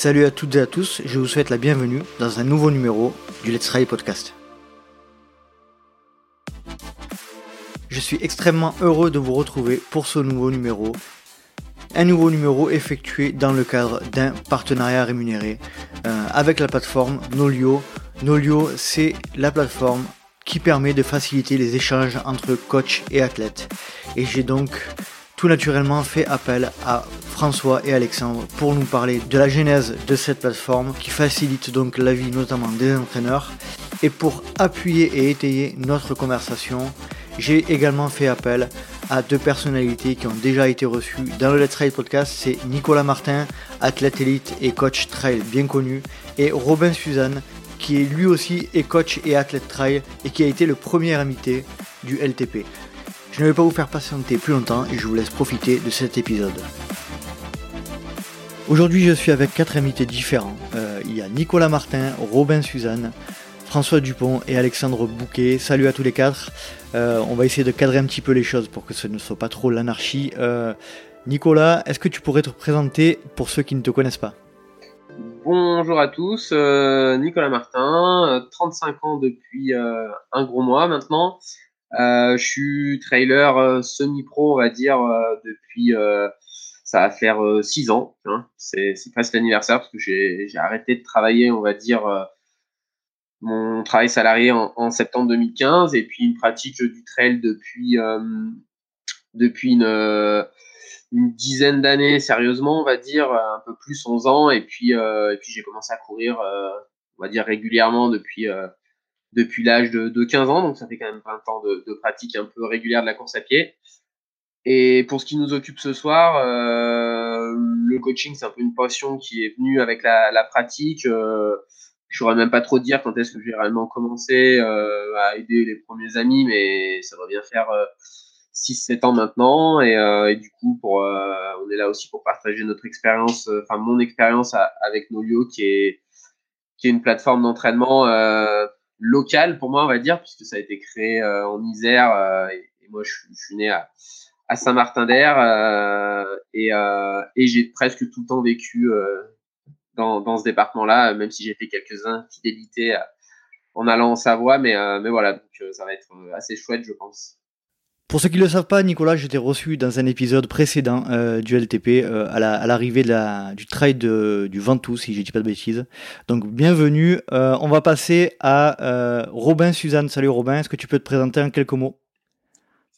Salut à toutes et à tous, je vous souhaite la bienvenue dans un nouveau numéro du Let's Ride Podcast. Je suis extrêmement heureux de vous retrouver pour ce nouveau numéro. Un nouveau numéro effectué dans le cadre d'un partenariat rémunéré euh, avec la plateforme Nolio. Nolio, c'est la plateforme qui permet de faciliter les échanges entre coach et athlètes. Et j'ai donc tout naturellement fait appel à François et Alexandre pour nous parler de la genèse de cette plateforme qui facilite donc la vie notamment des entraîneurs. Et pour appuyer et étayer notre conversation, j'ai également fait appel à deux personnalités qui ont déjà été reçues dans le Let's Trail podcast. C'est Nicolas Martin, athlète élite et coach trail bien connu, et Robin Suzanne, qui est lui aussi est coach et athlète trail et qui a été le premier invité du LTP. Je ne vais pas vous faire patienter plus longtemps et je vous laisse profiter de cet épisode. Aujourd'hui, je suis avec quatre invités différents. Euh, il y a Nicolas Martin, Robin Suzanne, François Dupont et Alexandre Bouquet. Salut à tous les quatre. Euh, on va essayer de cadrer un petit peu les choses pour que ce ne soit pas trop l'anarchie. Euh, Nicolas, est-ce que tu pourrais te présenter pour ceux qui ne te connaissent pas? Bonjour à tous, Nicolas Martin, 35 ans depuis un gros mois maintenant. Je suis trailer semi-pro, on va dire, depuis ça va faire six ans. C'est, presque l'anniversaire parce que j'ai, arrêté de travailler, on va dire, mon travail salarié en, septembre 2015 et puis une pratique du trail depuis, depuis une, dizaine d'années, sérieusement, on va dire, un peu plus 11 ans. Et puis, j'ai commencé à courir, on va dire, régulièrement depuis l'âge de, de, 15 ans, donc ça fait quand même 20 ans de, pratique un peu régulière de la course à pied. Et pour ce qui nous occupe ce soir, euh, le coaching, c'est un peu une passion qui est venue avec la, pratique. Euh, je saurais même pas trop dire quand est-ce que j'ai réellement commencé euh, à aider les premiers amis, mais ça va bien faire 6-7 euh, ans maintenant. Et, du coup, pour, on est là aussi pour partager notre expérience, enfin mon expérience avec Nolio, qui est, qui est une plateforme d'entraînement local pour moi, on va dire, puisque ça a été créé en Isère et, moi je, suis né à, à Saint-Martin-d'Air euh, et, et j'ai presque tout le temps vécu dans, dans ce département-là, même si j'ai fait quelques infidélités en allant en Savoie, mais, voilà, donc ça va être assez chouette, je pense. Pour ceux qui ne le savent pas, Nicolas, j'étais reçu dans un épisode précédent euh, du LTP euh, à l'arrivée du trail du Ventoux, si je dis pas de bêtises. Donc bienvenue. Euh, on va passer à Robin Suzanne. Salut Robin, est-ce que tu peux te présenter en quelques mots?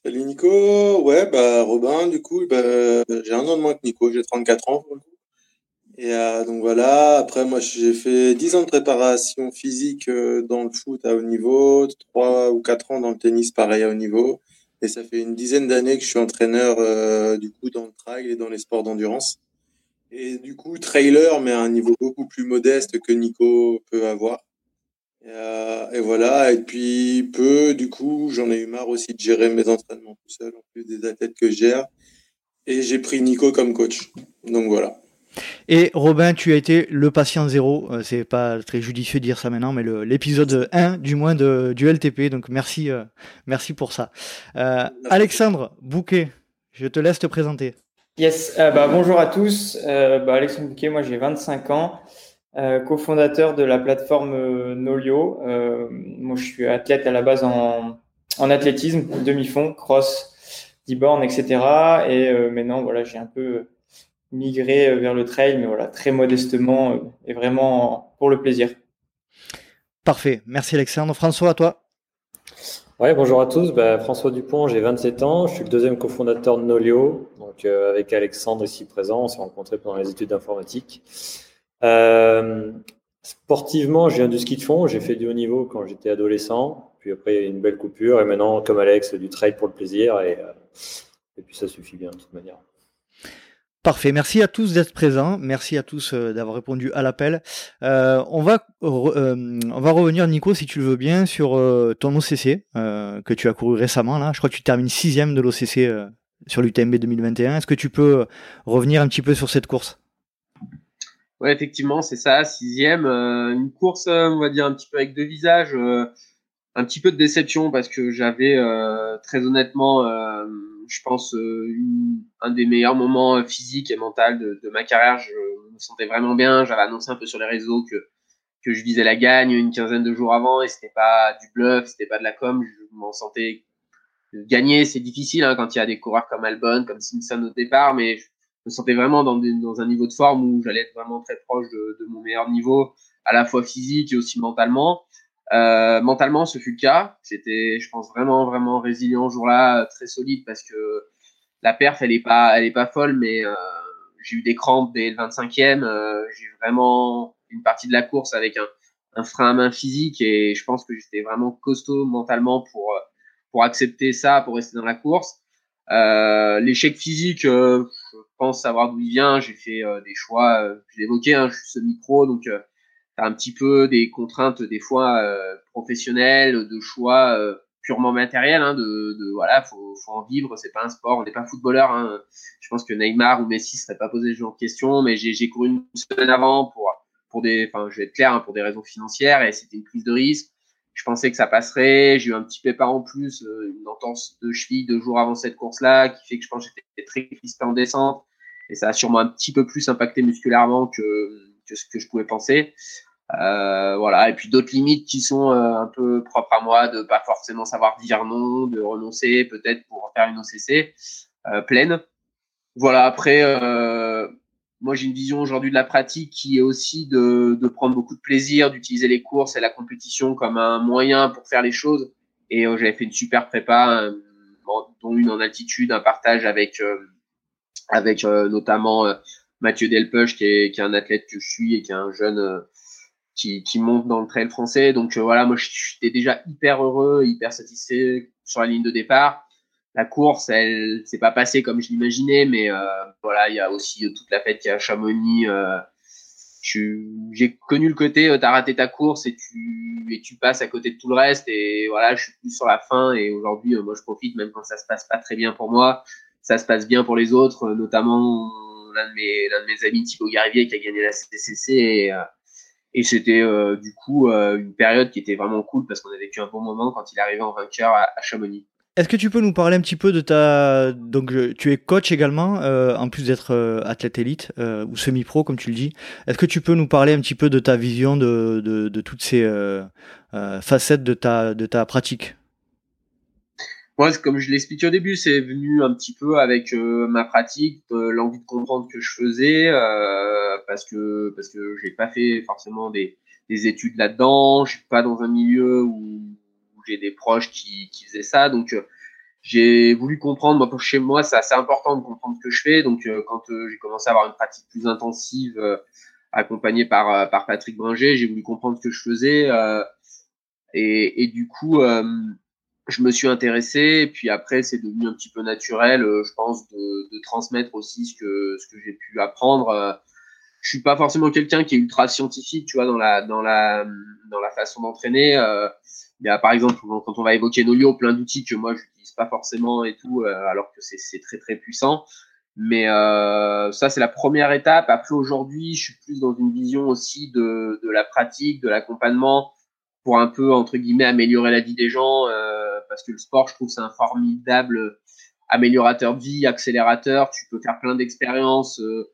Salut Nico. Ouais, bah Robin, du coup, bah, j'ai un an de moins que Nico, j'ai 34 ans. Et donc voilà, après moi j'ai fait 10 ans de préparation physique dans le foot à haut niveau, 3 ou 4 ans dans le tennis pareil à haut niveau. Et ça fait une dizaine d'années que je suis entraîneur euh, du coup dans le trail et dans les sports d'endurance. Et du coup, trailer, mais à un niveau beaucoup plus modeste que Nico peut avoir. Et, euh, et voilà. Et puis, peu, du coup, j'en ai eu marre aussi de gérer mes entraînements tout seul, en plus des athlètes que je gère. Et j'ai pris Nico comme coach. Donc voilà. Et Robin, tu as été le patient zéro. Euh, c'est pas très judicieux de dire ça maintenant, mais l'épisode 1 du moins de, du LTP. Donc merci, euh, merci pour ça. Euh, Alexandre Bouquet, je te laisse te présenter. Yes, bah, bonjour à tous. Bah, Alexandre Bouquet, moi j'ai 25 ans, cofondateur de la plateforme Nolio. moi je suis athlète à la base en, en athlétisme, demi-fond, cross, 10 bornes, etc. Et maintenant, voilà, j'ai un peu euh, vers le trail, mais voilà, très modestement euh, et vraiment pour le plaisir. Parfait, merci Alexandre. François, à toi. Ouais, bonjour à tous. Bah, François Dupont, j'ai 27 ans. Je suis le deuxième cofondateur de Nolio. Donc, euh, avec Alexandre ici présent, on s'est rencontrés pendant les études d'informatique. Sportivement, je viens du ski de fond. J'ai fait du haut niveau quand j'étais adolescent. Puis après, une belle coupure. Et maintenant, comme Alex, du trail pour le plaisir. Et, et puis, ça suffit bien de toute manière. Parfait, merci à tous d'être présents, merci à tous euh, d'avoir répondu à l'appel. Euh, on, va euh, on va revenir, Nico, si tu le veux bien, sur ton OCC que tu as couru récemment. Là. Je crois que tu termines sixième de l'OCC sur l'UTMB 2021. Est-ce que tu peux revenir un petit peu sur cette course? Oui, effectivement, c'est ça, sixième. une course, on va dire, un petit peu avec deux visages. un petit peu de déception parce que j'avais, très honnêtement je pense, euh, un des meilleurs moments physiques et mentaux de, ma carrière. Je me sentais vraiment bien. J'avais annoncé un peu sur les réseaux que que je visais la gagne une quinzaine de jours avant et c'était pas du bluff, c'était pas de la com. Je m'en sentais gagner, c'est difficile hein, quand il y a des coureurs comme Albon, comme Simpson au départ, mais je me sentais vraiment dans, un niveau de forme où j'allais être vraiment très proche de, mon meilleur niveau, à la fois physique et aussi mentalement. Euh, mentalement, ce fut le cas. J'étais, je pense, vraiment, vraiment résilient jour-là, très solide parce que la perf, elle est pas, elle est pas folle, mais euh, j'ai eu des crampes dès le 25e. Euh, j'ai vraiment une partie de la course avec un, un, frein à main physique et je pense que j'étais vraiment costaud mentalement pour pour accepter ça, pour rester dans la course. Euh, L'échec physique, euh, je pense savoir d'où il vient. J'ai fait euh, des choix, je évoqué, hein, je suis semi-pro, donc euh, tu as un petit peu des contraintes des fois professionnelles, de choix purement matériels. Hein, de, de, voilà, faut, faut en vivre. C'est pas un sport, on n'est pas footballeur. Hein. Je pense que Neymar ou Messi ne seraient pas posé ce genre de questions, mais j'ai couru une semaine avant pour pour des, enfin, je vais être clair, hein, pour des raisons financières et c'était une prise de risque je pensais que ça passerait. J'ai eu un petit pépin en plus, euh, une entorse de cheville deux jours avant cette course-là, qui fait que je pense que j'étais très crispé en descente. Et ça a sûrement un petit peu plus impacté musculairement que, que ce que je pouvais penser. Euh, voilà. Et puis d'autres limites qui sont euh, un peu propres à moi, de pas forcément savoir dire non, de renoncer peut-être pour faire une OCC euh, pleine. Voilà. Après, euh, moi j'ai une vision aujourd'hui de la pratique qui est aussi de, de prendre beaucoup de plaisir, d'utiliser les courses et la compétition comme un moyen pour faire les choses. Et euh, j'avais fait une super prépa, euh, dont une en altitude, un partage avec euh, avec notamment Mathieu Delpech qui est, qui est un athlète que je suis et qui est un jeune qui, qui monte dans le trail français. Donc voilà, moi j'étais déjà hyper heureux, hyper satisfait sur la ligne de départ la course, elle s'est pas passée comme je l'imaginais, mais euh, voilà, il y a aussi toute la fête qui a à Chamonix. Euh, j'ai connu le côté, euh, t'as raté ta course et tu et tu passes à côté de tout le reste et voilà, je suis plus sur la fin et aujourd'hui, moi je profite même quand ça se passe pas très bien pour moi, ça se passe bien pour les autres, notamment l'un de mes de mes amis Thibaut Garivier qui a gagné la CCC et c'était du coup une période qui était vraiment cool parce qu'on a vécu un bon moment quand il arrivé en vainqueur à Chamonix. Est-ce que tu peux nous parler un petit peu de ta donc tu es coach également euh, en plus d'être euh, athlète élite euh, ou semi-pro comme tu le dis. Est-ce que tu peux nous parler un petit peu de ta vision de, de, toutes ces euh, euh, facettes de ta de ta pratique? Moi, comme je l'expliquais au début, c'est venu un petit peu avec ma pratique, l'envie de comprendre ce que je faisais parce que parce que j'ai pas fait forcément des, des études là-dedans. Je suis pas dans un milieu où j'ai des proches qui, faisaient ça. Donc, euh, j'ai voulu comprendre. Moi, chez moi, c'est assez important de comprendre ce que je fais. Donc, euh, quand euh, j'ai commencé à avoir une pratique plus intensive, accompagnée par, Patrick Bringer, j'ai voulu comprendre ce que je faisais. Et, du coup, je me suis intéressé. Puis après, c'est devenu un petit peu naturel, je pense, de, de, transmettre aussi ce que, ce que j'ai pu apprendre. je suis pas forcément quelqu'un qui est ultra scientifique, tu vois, dans la, dans la, dans la façon d'entraîner. Il y a par exemple quand on va évoquer Nolio, plein d'outils que moi je n'utilise pas forcément et tout, euh, alors que c'est très très puissant. Mais euh, ça c'est la première étape. Après aujourd'hui, je suis plus dans une vision aussi de, de la pratique, de l'accompagnement pour un peu entre guillemets améliorer la vie des gens, euh, parce que le sport, je trouve c'est un formidable améliorateur de vie, accélérateur. Tu peux faire plein d'expériences. Euh,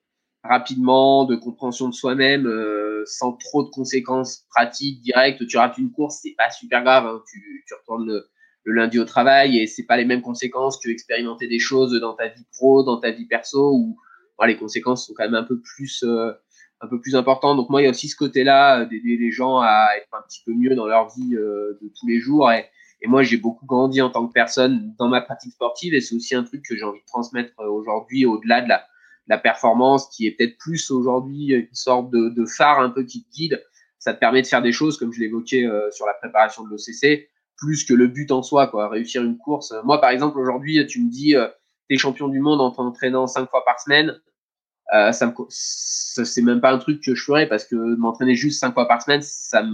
rapidement, de compréhension de soi-même, euh, sans trop de conséquences pratiques directes. Tu rates une course, c'est pas super grave. Hein. Tu, retournes le, lundi au travail et c'est pas les mêmes conséquences que expérimenter des choses dans ta vie pro, dans ta vie perso où les conséquences sont quand même un peu plus euh, un peu plus importantes. Donc moi, il y a aussi ce côté-là euh, d'aider les gens à être un petit peu mieux dans leur vie de tous les jours. Et moi, j'ai beaucoup grandi en tant que personne dans ma pratique sportive et c'est aussi un truc que j'ai envie de transmettre aujourd'hui au-delà de la la performance qui est peut-être plus aujourd'hui une sorte de, de, phare un peu qui te guide. Ça te permet de faire des choses, comme je l'évoquais euh, sur la préparation de l'OCC, plus que le but en soi, quoi. Réussir une course. Moi, par exemple, aujourd'hui, tu me dis, euh, t'es champion du monde en t'entraînant cinq fois par semaine. Euh, ça me, c'est même pas un truc que je ferais parce que m'entraîner juste cinq fois par semaine, ça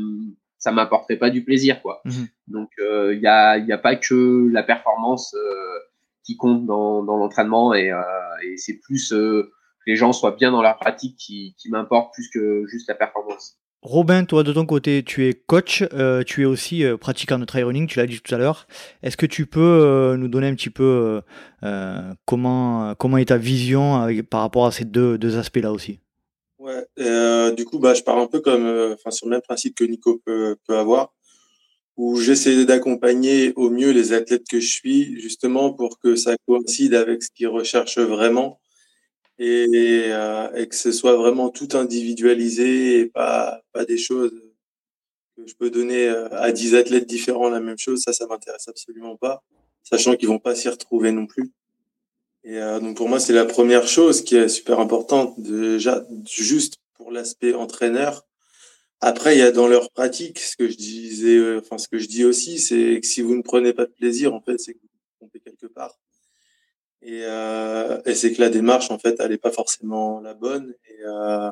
ça m'apporterait pas du plaisir, quoi. Mmh. Donc, il euh, y a, y a pas que la performance euh, qui compte dans, dans l'entraînement et, euh, et c'est plus euh, que les gens soient bien dans leur pratique qui, qui m'importe plus que juste la performance. Robin, toi de ton côté, tu es coach, euh, tu es aussi euh, pratiquant de trail running, tu l'as dit tout à l'heure. Est-ce que tu peux euh, nous donner un petit peu comment comment est ta vision avec, par rapport à ces deux, deux aspects-là aussi? Ouais, euh, du coup, bah, je pars un peu comme, euh, enfin, sur le même principe que Nico peut, peut avoir, où j'essaie d'accompagner au mieux les athlètes que je suis, justement pour que ça coïncide avec ce qu'ils recherchent vraiment et, euh, et, que ce soit vraiment tout individualisé et pas, pas des choses que je peux donner à 10 athlètes différents la même chose. Ça, ça m'intéresse absolument pas, sachant qu'ils vont pas s'y retrouver non plus. Et euh, donc pour moi, c'est la première chose qui est super importante, déjà juste pour l'aspect entraîneur. Après, il y a dans leur pratique, ce que je disais, euh, enfin ce que je dis aussi, c'est que si vous ne prenez pas de plaisir, en fait, c'est que vous vous trompez quelque part. Et, euh, et c'est que la démarche, en fait, elle n'est pas forcément la bonne. Et, euh,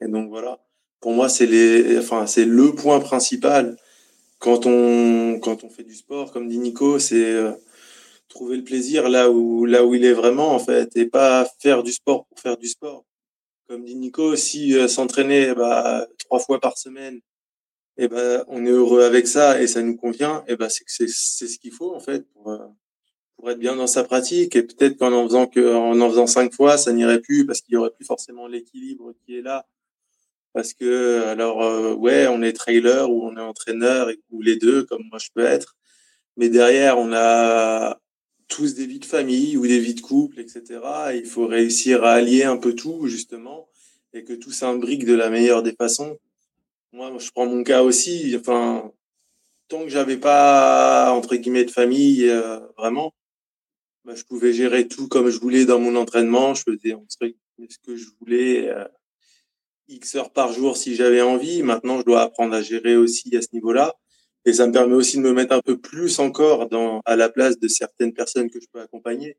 et donc voilà. Pour moi, c'est les, enfin c'est le point principal quand on quand on fait du sport, comme dit Nico, c'est euh, trouver le plaisir là où là où il est vraiment en fait et pas faire du sport pour faire du sport. Comme dit Nico, si euh, s'entraîner bah, trois fois par semaine, et eh ben on est heureux avec ça et ça nous convient, et ben c'est c'est c'est ce qu'il faut en fait pour euh, pour être bien dans sa pratique. Et peut-être qu'en en faisant que en en faisant cinq fois ça n'irait plus parce qu'il y aurait plus forcément l'équilibre qui est là. Parce que alors euh, ouais on est trailer ou on est entraîneur ou les deux comme moi je peux être. Mais derrière on a tous des vies de famille ou des vies de couple, etc. il faut réussir à allier un peu tout, justement, et que tout s'imbrique de la meilleure des façons. Moi, je prends mon cas aussi. Enfin, tant que j'avais pas, entre guillemets, de famille, euh, vraiment, bah, je pouvais gérer tout comme je voulais dans mon entraînement. Je faisais ce que je voulais, euh, X heures par jour si j'avais envie. Maintenant, je dois apprendre à gérer aussi à ce niveau-là. Et ça me permet aussi de me mettre un peu plus encore dans, à la place de certaines personnes que je peux accompagner.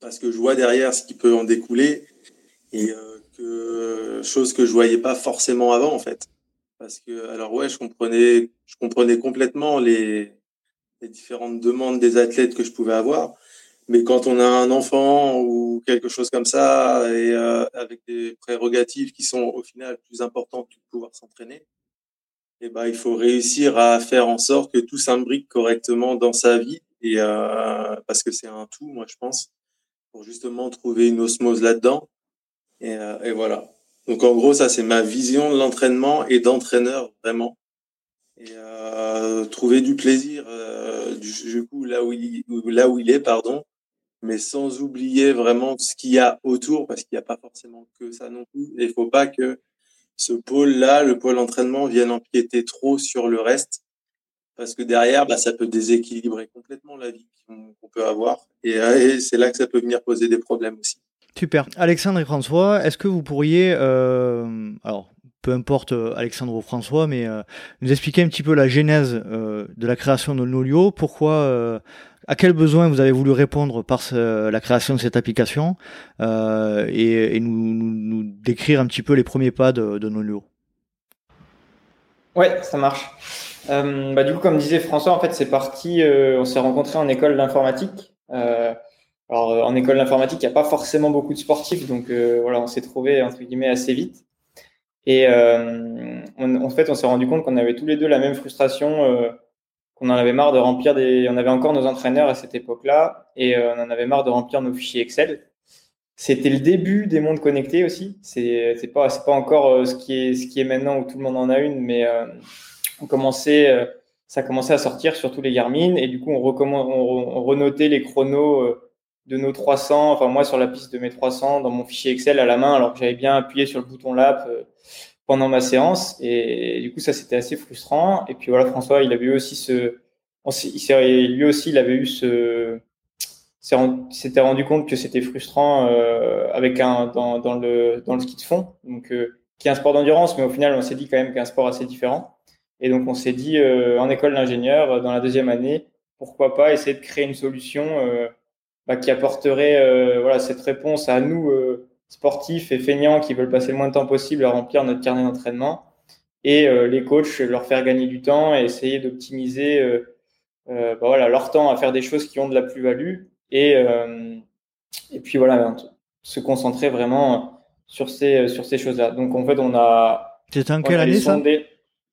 Parce que je vois derrière ce qui peut en découler et euh, que chose que je voyais pas forcément avant en fait. Parce que alors ouais, je comprenais, je comprenais complètement les, les différentes demandes des athlètes que je pouvais avoir. Mais quand on a un enfant ou quelque chose comme ça et euh, avec des prérogatives qui sont au final plus importantes que de pouvoir s'entraîner, eh ben, il faut réussir à faire en sorte que tout s'imbrique correctement dans sa vie et euh, parce que c'est un tout, moi je pense, pour justement trouver une osmose là-dedans. Et, euh, voilà. Donc en gros, ça c'est ma vision de l'entraînement et d'entraîneur vraiment. Et euh, trouver du plaisir du, coup là où il là où il est, pardon, mais sans oublier vraiment ce qu'il y a autour parce qu'il n'y a pas forcément que ça non plus. Et il faut pas que ce pôle-là, le pôle entraînement, vienne empiéter trop sur le reste, parce que derrière, bah, ça peut déséquilibrer complètement la vie qu'on peut avoir, euh, et, c'est là que ça peut venir poser des problèmes aussi. Super. Alexandre et François, est-ce que vous pourriez, euh, alors peu importe euh, Alexandre ou François, mais nous expliquer un petit peu la genèse de la création de Nolio, pourquoi à quel besoin vous avez voulu répondre par la création de cette application euh, et, nous, décrire un petit peu les premiers pas de, de Nolio? Ouais, ça marche. Euh, bah, du coup, comme disait François, en fait, c'est parti. Euh, on s'est rencontrés en école d'informatique. alors, en école d'informatique, il n'y a pas forcément beaucoup de sportifs, donc voilà, on s'est trouvé entre guillemets assez vite. Et en fait, on s'est rendu compte qu'on avait tous les deux la même frustration qu'on en avait marre de remplir des. On avait encore nos entraîneurs à cette époque-là et euh, on en avait marre de remplir nos fichiers Excel. C'était le début des mondes connectés aussi. C'est pas c'est pas encore euh, ce qui est ce qui est maintenant où tout le monde en a une, mais euh, on commençait ça commençait à sortir sur tous les Garmin et du coup on recommande on, renotait les chronos de nos 300. Enfin moi sur la piste de mes 300 dans mon fichier Excel à la main alors que j'avais bien appuyé sur le bouton lap pendant ma séance. Et, du coup, ça, c'était assez frustrant. Et puis voilà, François, il avait eu aussi ce, lui aussi, il avait eu ce, s'était rendu compte que c'était frustrant euh, avec un dans, dans, le dans le ski de fond, donc euh, qui est un sport d'endurance, mais au final, on s'est dit quand même qu'un sport assez différent. Et donc, on s'est dit euh, en école d'ingénieur, dans la deuxième année, pourquoi pas essayer de créer une solution bah, qui apporterait voilà cette réponse à nous sportifs et feignants qui veulent passer le moins de temps possible à remplir notre carnet d'entraînement et euh, les coachs leur faire gagner du temps et essayer d'optimiser euh, euh, bah voilà, leur temps à faire des choses qui ont de la plus-value et, et puis voilà, se concentrer vraiment sur ces, sur ces choses-là. Donc en fait, on a. C'était en quelle année ça?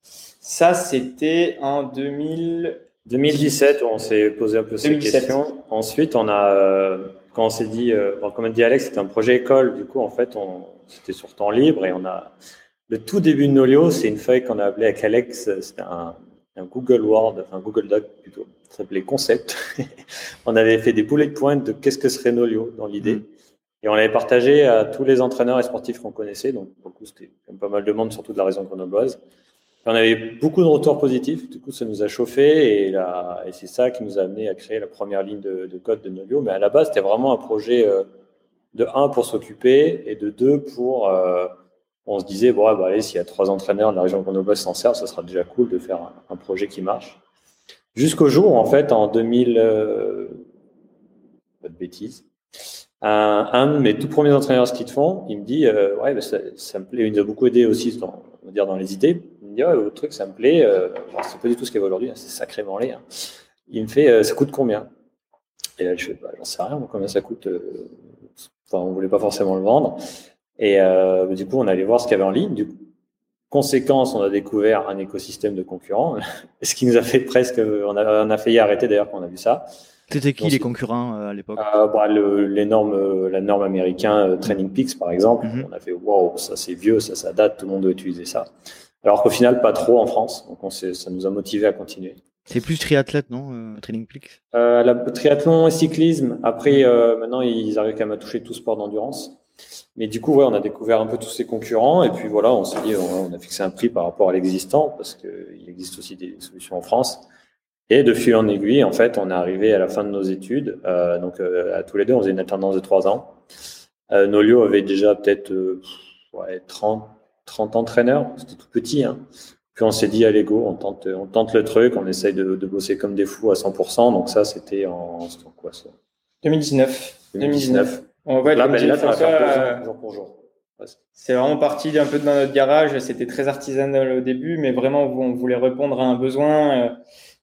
Ça, c'était en 2000. 2017, on s'est posé un peu ces questions. Ensuite, on a, quand quand on s'est dit, euh, comme a dit Alex, c'était un projet école. Du coup, en fait, on, c'était sur temps libre et on a le tout début de Nolio, c'est une feuille qu'on a appelée avec Alex. C'était un, un, Google Word, un Google Doc plutôt. Ça s'appelait Concept. on avait fait des bullet points de qu'est-ce que serait Nolio dans l'idée. Mm. Et on l'avait partagé à tous les entraîneurs et sportifs qu'on connaissait. Donc, pour le coup, c'était pas mal de monde, surtout de la région grenobloise. On avait beaucoup de retours positifs, du coup ça nous a chauffé et, et c'est ça qui nous a amené à créer la première ligne de, code de Nolio. Mais à la base, c'était vraiment un projet euh, de un pour s'occuper et de deux pour. Euh, on se disait, bon, bah, allez, s'il y a trois entraîneurs de la région grenobloise s'en servent, ça sera déjà cool de faire un, projet qui marche. Jusqu'au jour, en fait, en 2000, euh, pas de bêtises, un, un, de mes tout premiers entraîneurs ski de fond, il me dit, ouais, bah, ça, ça, me plaît, il nous a beaucoup aidé aussi dans, on va dire, dans les idées me dit, le truc, ça me plaît. Euh, c'est pas du tout ce qu'il y avait aujourd'hui, hein, c'est sacrément laid. Hein. Il me fait, euh, ça coûte combien? Et là, je fais, bah, j'en sais rien, combien ça coûte. Euh, enfin, on voulait pas forcément le vendre. Et du coup, on allait voir ce qu'il y avait en ligne. Du coup, conséquence, on a découvert un écosystème de concurrents, ce qui nous a fait presque, on a, on a failli arrêter d'ailleurs quand on a vu ça. C'était qui les concurrents à l'époque? Bah, les normes, La norme américain Training Peaks, par exemple. Mhm. On a fait wow, ça c'est vieux, ça, ça date, tout le monde doit utiliser ça. Alors qu'au final, pas trop en France. Donc, on ça nous a motivé à continuer. C'est plus triathlète, non euh, Training Peaks? Euh, la, Triathlon et cyclisme. Après, euh, maintenant, ils arrivent quand même à toucher tout sport d'endurance. Mais du coup, ouais, on a découvert un peu tous ces concurrents. Et puis voilà, on s'est dit, on, a fixé un prix par rapport à l'existant, parce qu'il existe aussi des solutions en France. Et de fil en aiguille, en fait, on est arrivé à la fin de nos études. Euh, donc, euh, à tous les deux, on faisait une alternance de trois ans. Euh, Nolio avait déjà peut-être ouais, 30, 30 entraîneurs, c'était tout petit. Hein. Puis on s'est dit, allez go, on tente, on tente le truc, on essaye de, de bosser comme des fous à 100%. Donc ça, c'était en, quoi ça? 2019. 2019. On va là, ben là, ça va jour pour jour. C'est vraiment parti un peu dans notre garage. C'était très artisanal au début, mais vraiment, on voulait répondre à un besoin. Euh,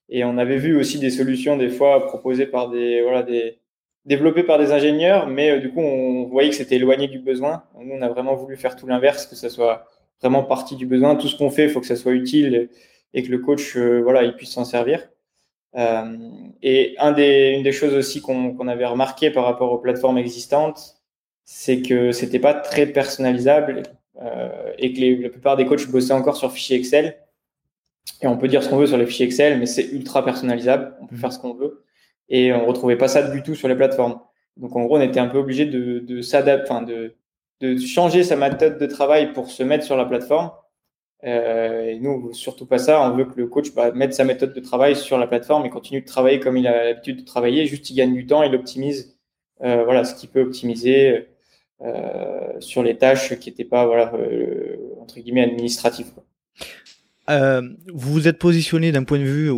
et on avait vu aussi des solutions, des fois, proposées par des, voilà, des, développées par des ingénieurs, mais euh, du coup, on voyait que c'était éloigné du besoin. Nous, on a vraiment voulu faire tout l'inverse, que ça soit vraiment partie du besoin. Tout ce qu'on fait, il faut que ça soit utile et que le coach, euh, voilà, il puisse s'en servir. Euh, et un des, une des choses aussi qu'on avait remarqué par rapport aux plateformes existantes, c'est que c'était pas très personnalisable euh, et que la plupart des coachs bossaient encore sur fichiers Excel. Et on peut dire ce qu'on veut sur les fichiers Excel, mais c'est ultra personnalisable. On peut mmh. faire ce qu'on veut. Et on retrouvait pas ça du tout sur les plateformes. Donc en gros, on était un peu obligé de, de s'adapter, enfin de, de changer sa méthode de travail pour se mettre sur la plateforme. Euh, et nous, surtout pas ça. On veut que le coach bah, mette sa méthode de travail sur la plateforme et continue de travailler comme il a l'habitude de travailler. Juste, il gagne du temps, il optimise euh, voilà, ce qu'il peut optimiser euh, sur les tâches qui n'étaient pas voilà, entre guillemets administratives. Vous vous êtes positionné d'un point de vue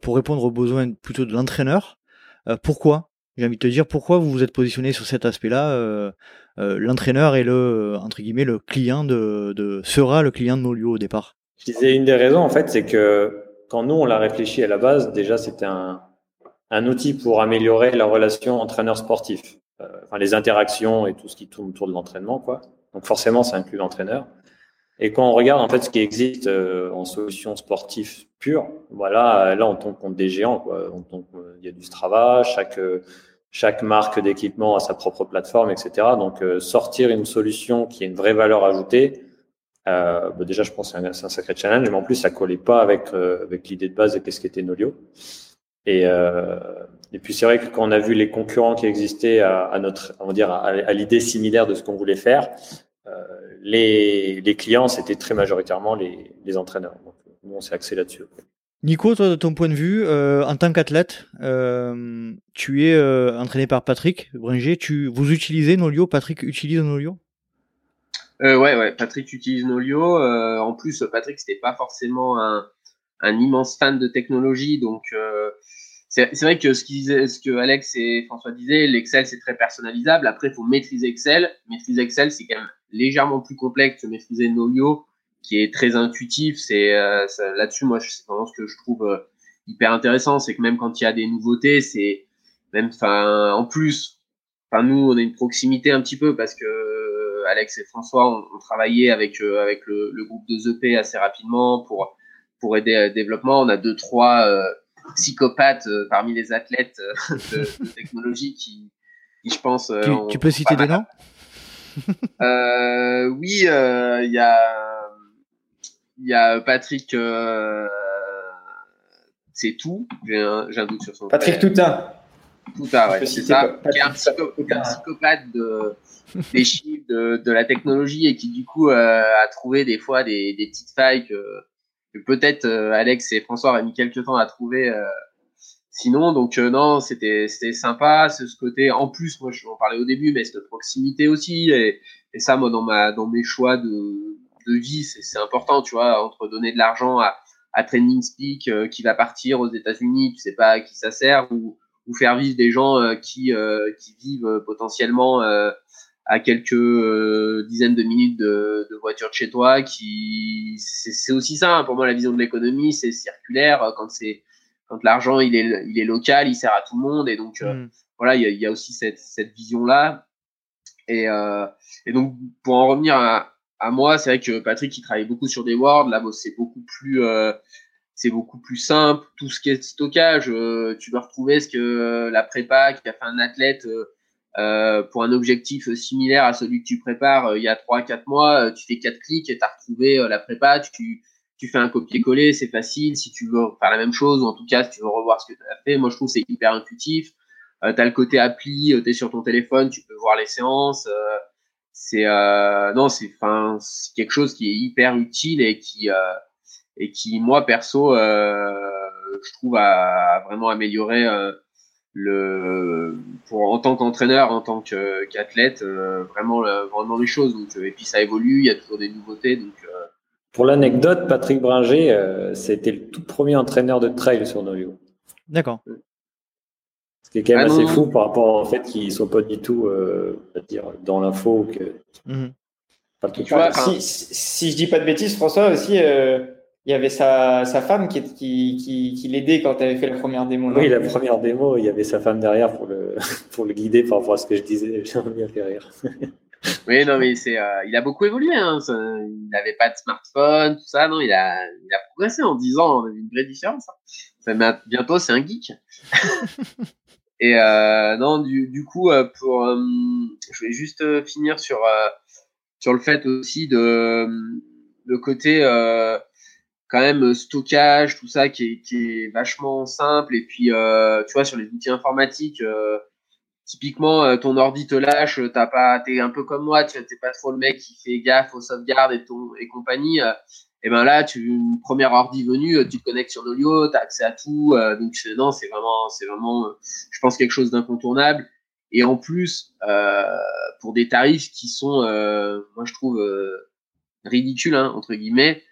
pour répondre aux besoins plutôt de l'entraîneur. pourquoi? J'ai envie de te dire pourquoi vous vous êtes positionné sur cet aspect-là euh, l'entraîneur est le entre guillemets le client de, de sera le client de lieux au départ? Je disais une des raisons en fait, c'est que quand nous on l'a réfléchi à la base, déjà c'était un, un outil pour améliorer la relation entraîneur sportif, euh, enfin les interactions et tout ce qui tourne autour de l'entraînement quoi. Donc forcément ça inclut l'entraîneur. Et quand on regarde en fait ce qui existe euh, en solution sportive pure, voilà, là on tombe contre des géants quoi. Il y a du Strava, chaque chaque marque d'équipement a sa propre plateforme, etc. Donc, euh, sortir une solution qui a une vraie valeur ajoutée, euh, bah, déjà, je pense que c'est un, un, sacré challenge, mais en plus, ça collait pas avec, euh, avec l'idée de base de qu'est-ce qu'était Nolio. Et, euh, et puis, c'est vrai que quand on a vu les concurrents qui existaient à, notre, on va dire, à l'idée similaire de ce qu'on voulait faire, euh, les, les clients, c'était très majoritairement les, les entraîneurs. Donc, nous, on s'est axé là-dessus. Nico, toi, de ton point de vue, euh, en tant qu'athlète, euh, tu es euh, entraîné par Patrick Bringer. Tu, vous utilisez Nolio? Patrick utilise Nolio? Euh, Ouais, ouais. Patrick utilise Nolio. En plus, Patrick, c'était pas forcément un, immense fan de technologie, donc c'est vrai que ce, ce que Alex et François disaient, l'Excel c'est très personnalisable. Après, il faut maîtriser Excel. Maîtriser Excel, c'est quand même légèrement plus complexe que maîtriser Nolio qui est très intuitif. C'est euh, là-dessus, moi, c'est vraiment ce que je trouve euh, hyper intéressant, c'est que même quand il y a des nouveautés, c'est même, enfin, en plus, enfin nous, on a une proximité un petit peu parce que euh, Alex et François ont, travaillé avec avec le, le, groupe de ZP assez rapidement pour pour aider au développement. On a deux trois psychopathes parmi les athlètes de, de, technologie qui qui, je pense. Tu, tu peux citer des noms? Oui, il y a il y a Patrick. c'est tout. J'ai un, un, doute sur son. Patrick Toutin. Toutin, ouais, c'est ça. Qui est un, psychopathe de des chiffres, de, de, la technologie et qui du coup euh, a trouvé des fois des, des petites failles que, que peut-être euh, Alex et François auraient mis quelques temps à trouver. Euh, sinon, donc non, c'était c'était sympa, ce, ce côté. En plus, moi, je en parlais au début, mais cette proximité aussi et, et ça, moi, dans ma dans mes choix de de vie, c'est important, tu vois, entre donner de l'argent à à Training Speak qui va partir aux États-Unis, tu sais pas à qui ça sert, ou, ou faire vivre des gens qui, qui vivent potentiellement à quelques euh, dizaines de minutes de, de, voiture de chez toi. Qui c'est aussi ça hein, pour moi la vision de l'économie, c'est circulaire quand c'est quand l'argent il est il est local, il sert à tout le monde et donc euh, mm. voilà il y a, y a, aussi cette, cette vision là et, euh, et donc pour en revenir à, à moi, c'est vrai que Patrick il travaille beaucoup sur des words, là c'est beaucoup plus euh, c'est beaucoup plus simple. Tout ce qui est stockage, tu dois retrouver ce que la prépa qui a fait un athlète euh, pour un objectif similaire à celui que tu prépares euh, il y a 3-4 mois, euh, tu fais quatre clics et tu as retrouvé la prépa, tu, tu fais un copier-coller, c'est facile. Si tu veux faire la même chose, ou en tout cas si tu veux revoir ce que tu as fait, moi je trouve c'est hyper intuitif. Euh, tu as le côté appli, tu es sur ton téléphone, tu peux voir les séances. C'est non, c'est enfin c'est quelque chose qui est hyper utile et qui et qui moi perso je trouve a, vraiment amélioré le pour en tant qu'entraîneur, en tant qu'athlète, euh, vraiment vraiment les choses. Donc, euh, et puis ça évolue, il y a toujours des nouveautés. Donc euh. pour l'anecdote, Patrick Bringer, c'était le tout premier entraîneur de trail sur Nolio. D'accord. Ce qui est quand même ah assez fou par rapport au fait qu'ils sont pas du tout, dire, dans l'info que. Mhm. si, si, je dis pas de bêtises, François aussi il y avait sa, sa femme qui, qui, qui, l'aidait quand tu avais fait la première démo. Oui, la première démo, il y avait sa femme derrière pour le, pour le guider par rapport à ce que je disais. J'ai bien fait rire. oui, non, mais c'est, euh, il a beaucoup évolué. Hein. Il n'avait pas de smartphone, tout ça. Non, il a, il a progressé en 10 ans. On a vu une vraie différence. Hein. bientôt, c'est un geek. Et euh, non, du, du coup, euh, pour, euh, je vais juste finir sur, sur le fait aussi de le côté quand même stockage, tout ça qui est, qui est vachement simple. Et puis, tu vois, sur les outils informatiques, typiquement, ton ordi te lâche, t'as pas, t'es un peu comme moi, tu t'es pas trop le mec qui fait gaffe aux sauvegardes et compagnie. Et ben là, tu une première ordi venue, tu te connectes sur Nolio, t'as accès à tout. donc non, c'est vraiment, c'est vraiment, je pense quelque chose d'incontournable. Et en plus, pour des tarifs qui sont, moi je trouve ridicules hein, entre guillemets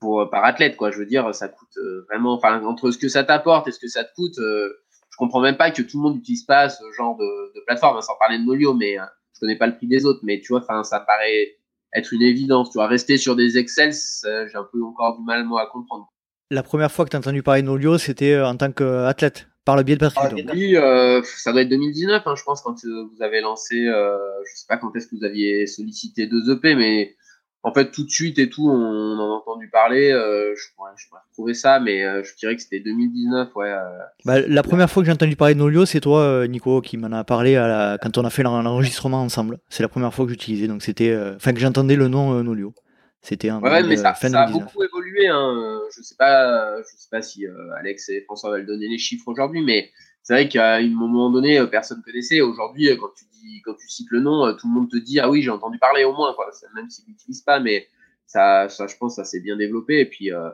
pour par athlète quoi. Je veux dire, ça coûte euh, vraiment, enfin entre ce que ça t'apporte et ce que ça te coûte, euh, je comprends même pas que tout le monde n'utilise pas ce genre de, de plateforme. Hein, sans parler de Molio, mais euh, je connais pas le prix des autres, mais tu vois, enfin ça paraît être une évidence. Tu vois, rester sur des Excel, j'ai un peu encore du mal moi à comprendre. La première fois que tu as entendu parler de Nolio, c'était en tant qu'athlète, par le biais de Patrick. Ah, oui, euh, ça doit être 2019, hein, je pense, quand vous avez lancé, euh, je sais pas quand est-ce que vous aviez sollicité deux EP, mais en fait, tout de suite et tout, on, en a entendu parler. Euh, je, pourrais, je pourrais retrouver ça, mais euh, je dirais que c'était 2019. Ouais, euh. bah, la première fois que j'ai entendu parler de Nolio, c'est toi, Nico, qui m'en a parlé à la... quand on a fait l'enregistrement ensemble. C'est la première fois que j'utilisais, donc c'était, enfin que j'entendais le nom Nolio. C'était un. Ouais, mais ça, ça a beaucoup évolué. Hein. Je sais pas, je sais pas si Alex et François veulent donner les chiffres aujourd'hui, mais c'est vrai qu'à un moment donné, personne connaissait. Aujourd'hui, quand tu quand tu cites le nom, euh, tout le monde te dit ah oui j'ai entendu parler au moins quoi. Même s'ils l'utilisent pas, mais ça, ça je pense ça s'est bien développé et puis euh,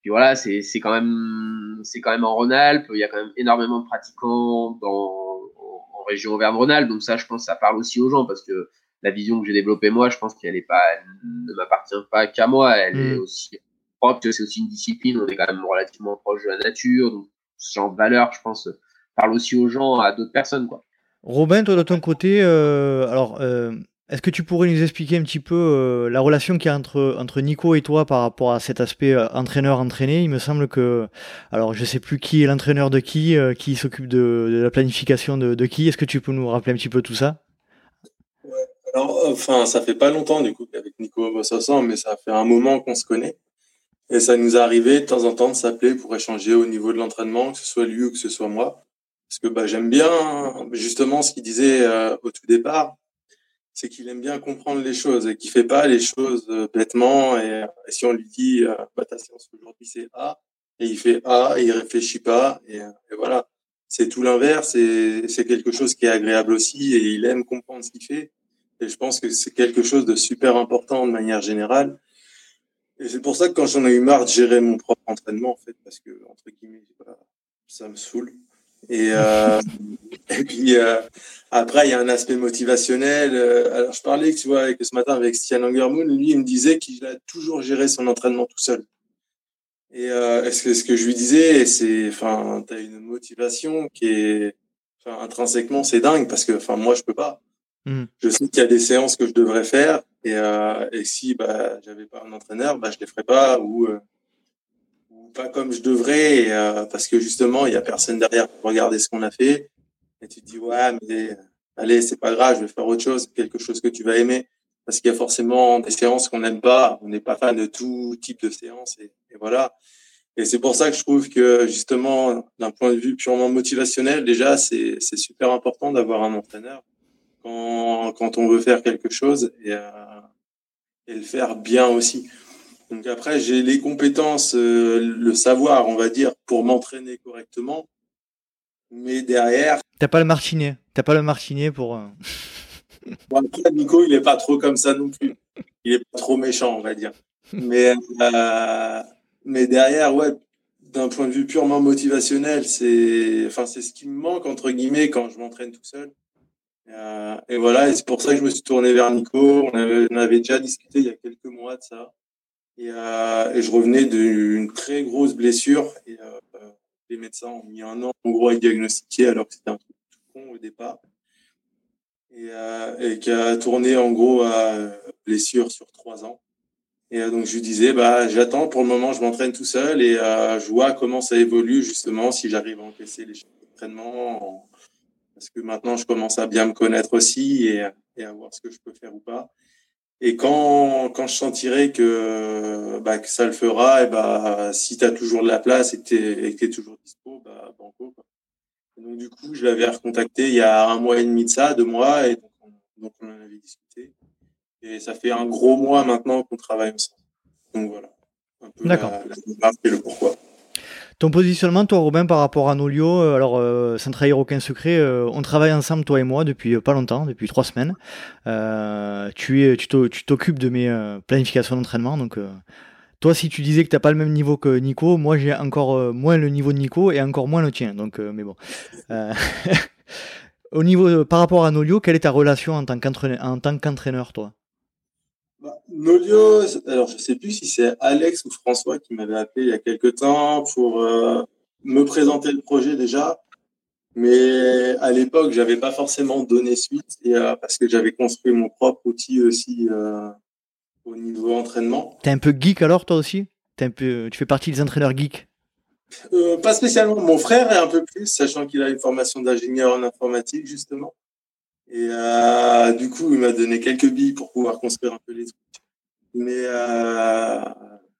puis voilà c'est c'est quand même c'est quand même en Rhône-Alpes. Il y a quand même énormément de pratiquants dans en, région Auvergne-Rhône-Alpes donc ça je pense ça parle aussi aux gens parce que la vision que j'ai développée moi je pense qu'elle est pas elle ne m'appartient pas qu'à moi elle est mm. aussi propre c'est aussi une discipline on est quand même relativement proche de la nature donc ce genre de valeur je pense parle aussi aux gens à d'autres personnes quoi Robin, toi de ton côté, euh, alors euh, est-ce que tu pourrais nous expliquer un petit peu euh, la relation qu'il y a entre, entre Nico et toi par rapport à cet aspect entraîneur-entraîné Il me semble que, alors je sais plus qui est l'entraîneur de qui, qui s'occupe de, la planification de, qui. Est-ce que tu peux nous rappeler un petit peu tout ça? Alors, enfin, ça fait pas longtemps du coup qu'avec Nico on bosse ensemble, mais ça fait un moment qu'on se connaît. Et ça nous est arrivé de temps en temps de s'appeler pour échanger au niveau de l'entraînement, que ce soit lui ou que ce soit moi parce que bah, j'aime bien justement ce qu'il disait au tout départ, c'est qu'il aime bien comprendre les choses et qu'il fait pas les choses bêtement. Et, si on lui dit, bah, ta séance aujourd'hui c'est A, et il fait A, et il réfléchit pas, et, et voilà. C'est tout l'inverse, et c'est quelque chose qui est agréable aussi, et il aime comprendre ce qu'il fait. Et je pense que c'est quelque chose de super important de manière générale. Et c'est pour ça que quand j'en ai eu marre de gérer mon propre entraînement, en fait, parce que, entre guillemets, ça me saoule. Et, euh, et puis, euh, après, il y a un aspect motivationnel. Euh, alors, je parlais, tu vois, avec, ce matin avec Stian Angermoon, lui, il me disait qu'il a toujours géré son entraînement tout seul. Et euh, ce, que, ce que je lui disais, c'est, enfin, tu as une motivation qui est, enfin, intrinsèquement, c'est dingue parce que, enfin, moi, je peux pas. Hmm. Je sais qu'il y a des séances que je devrais faire et, euh, et si bah, j'avais pas un entraîneur, bah, je les ferais pas ou, euh, pas comme je devrais euh, parce que justement il y a personne derrière pour regarder ce qu'on a fait et tu te dis ouais mais allez c'est pas grave, je vais faire autre chose, quelque chose que tu vas aimer parce qu'il y a forcément des séances qu'on n'aime pas, on n'est pas fan de tout type de séances et, voilà. Et c'est pour ça que je trouve que justement, d'un point de vue purement motivationnel, déjà, c'est super important d'avoir un entraîneur quand, quand on veut faire quelque chose et, euh, et le faire bien aussi. Donc après, j'ai les compétences, euh, le savoir, on va dire, pour m'entraîner correctement. Mais derrière. T'as pas le martinet. T'as pas le martinet pour. Euh, bon, après, Nico, il est pas trop comme ça non plus. Il est pas trop méchant, on va dire. Mais, euh, mais derrière, ouais, d'un point de vue purement motivationnel, c'est, enfin, ce qui me manque entre guillemets quand je m'entraîne tout seul. Euh, et voilà, et c'est pour ça que je me suis tourné vers Nico. On avait, on avait déjà discuté il y a quelques mois de ça. Et, euh, et je revenais d'une très grosse blessure. Et euh, les médecins ont mis un an en gros à diagnostiquer alors que c'était un truc tout con au départ. Et, euh, qui a tourné en gros à blessure sur trois ans. Et donc je lui disais, bah j'attends pour le moment, je m'entraîne tout seul et je vois comment ça évolue justement si j'arrive à encaisser les entraînements parce que maintenant je commence à bien me connaître aussi et, à voir ce que je peux faire ou pas. Et quand, quand je sentirai que, bah, que ça le fera, et bah, si tu as toujours de la place et que tu es, toujours dispo, bah, banco. Quoi. donc du coup, je l'avais recontacté il y a un mois et demi de ça, deux mois, et donc on, donc on en avait discuté. Et ça fait un gros mois maintenant qu'on travaille ensemble. Donc voilà, un peu la, la démarche et le pourquoi. Ton positionnement, toi, Robin, par rapport à Nolio, euh, alors euh, sans trahir aucun secret, euh, on travaille ensemble, toi et moi, depuis pas longtemps, depuis trois semaines. tu tu t'occupes de mes planifications d'entraînement, donc toi, si tu disais que t'as pas le même niveau que Nico, moi j'ai encore moins le niveau de Nico et encore moins le tien. Donc, mais bon. Au niveau, par rapport à Nolio, quelle est ta relation en tant qu'entraîneur, toi? Nolio, alors je sais plus si c'est Alex ou François qui m'avait appelé il y a quelques temps pour euh, me présenter le projet déjà. Mais à l'époque, j'avais pas forcément donné suite et, euh, parce que j'avais construit mon propre outil aussi euh, au niveau entraînement. T'es un peu geek alors toi aussi? Un peu, Tu fais partie des entraîneurs geeks? Pas spécialement. Mon frère est un peu plus, sachant qu'il a une formation d'ingénieur en informatique justement. Et euh, du coup, il m'a donné quelques billes pour pouvoir construire un peu les trucs. Mais euh,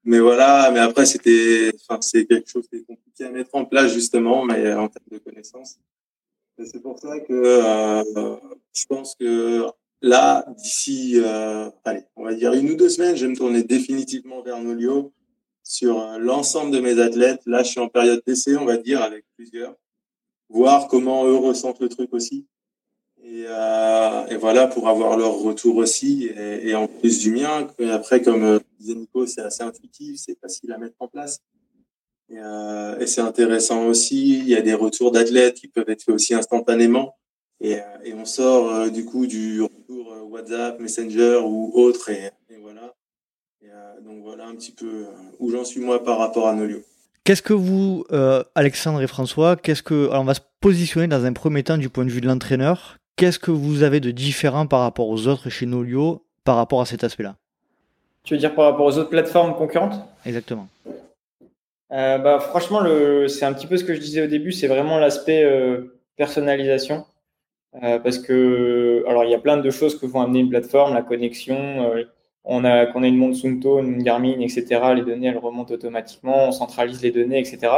mais voilà, mais après c'était, enfin c'est quelque chose qui est compliqué à mettre en place justement, mais en termes de connaissances. C'est pour ça que euh, je pense que là, d'ici, euh, allez, on va dire une ou deux semaines, je vais me tourner définitivement vers Nolio sur euh, l'ensemble de mes athlètes. Là, je suis en période d'essai, on va dire, avec plusieurs, voir comment eux ressentent le truc aussi. Et, euh, et, voilà, pour avoir leur retour aussi, et, en plus du mien. Après, comme euh, disait Nico, c'est assez intuitif, c'est facile à mettre en place. Et, euh, et c'est intéressant aussi. Il y a des retours d'athlètes qui peuvent être faits aussi instantanément. Et, on sort du coup du retour WhatsApp, Messenger ou autre. Et, voilà. donc voilà un petit peu où j'en suis moi par rapport à Nolio. Qu'est-ce que vous, Alexandre et François, qu'est-ce que, alors on va se positionner dans un premier temps du point de vue de l'entraîneur qu'est-ce que vous avez de différent par rapport aux autres chez Nolio par rapport à cet aspect-là? Tu veux dire par rapport aux autres plateformes concurrentes? Exactement. Euh, bah, franchement, le, c'est un petit peu ce que je disais au début, c'est vraiment l'aspect euh, personnalisation. Euh, parce que, alors, il y a plein de choses que vont amener une plateforme, la connexion. on a, qu'on a une Monsunto, une Garmin, etc. Les données, elles remontent automatiquement. On centralise les données, etc.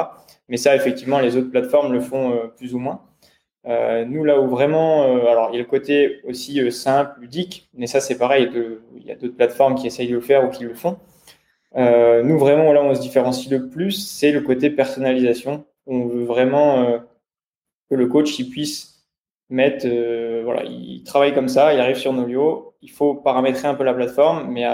Mais ça, effectivement, les autres plateformes le font plus ou moins. Euh, nous, là où vraiment, euh, alors il y a le côté aussi euh, simple, ludique, mais ça c'est pareil, il y a d'autres plateformes qui essayent de le faire ou qui le font. nous, vraiment, là où on se différencie le plus, c'est le côté personnalisation. On veut vraiment que le coach il puisse mettre, voilà, il travaille comme ça, il arrive sur Nolio, il faut paramétrer un peu la plateforme, mais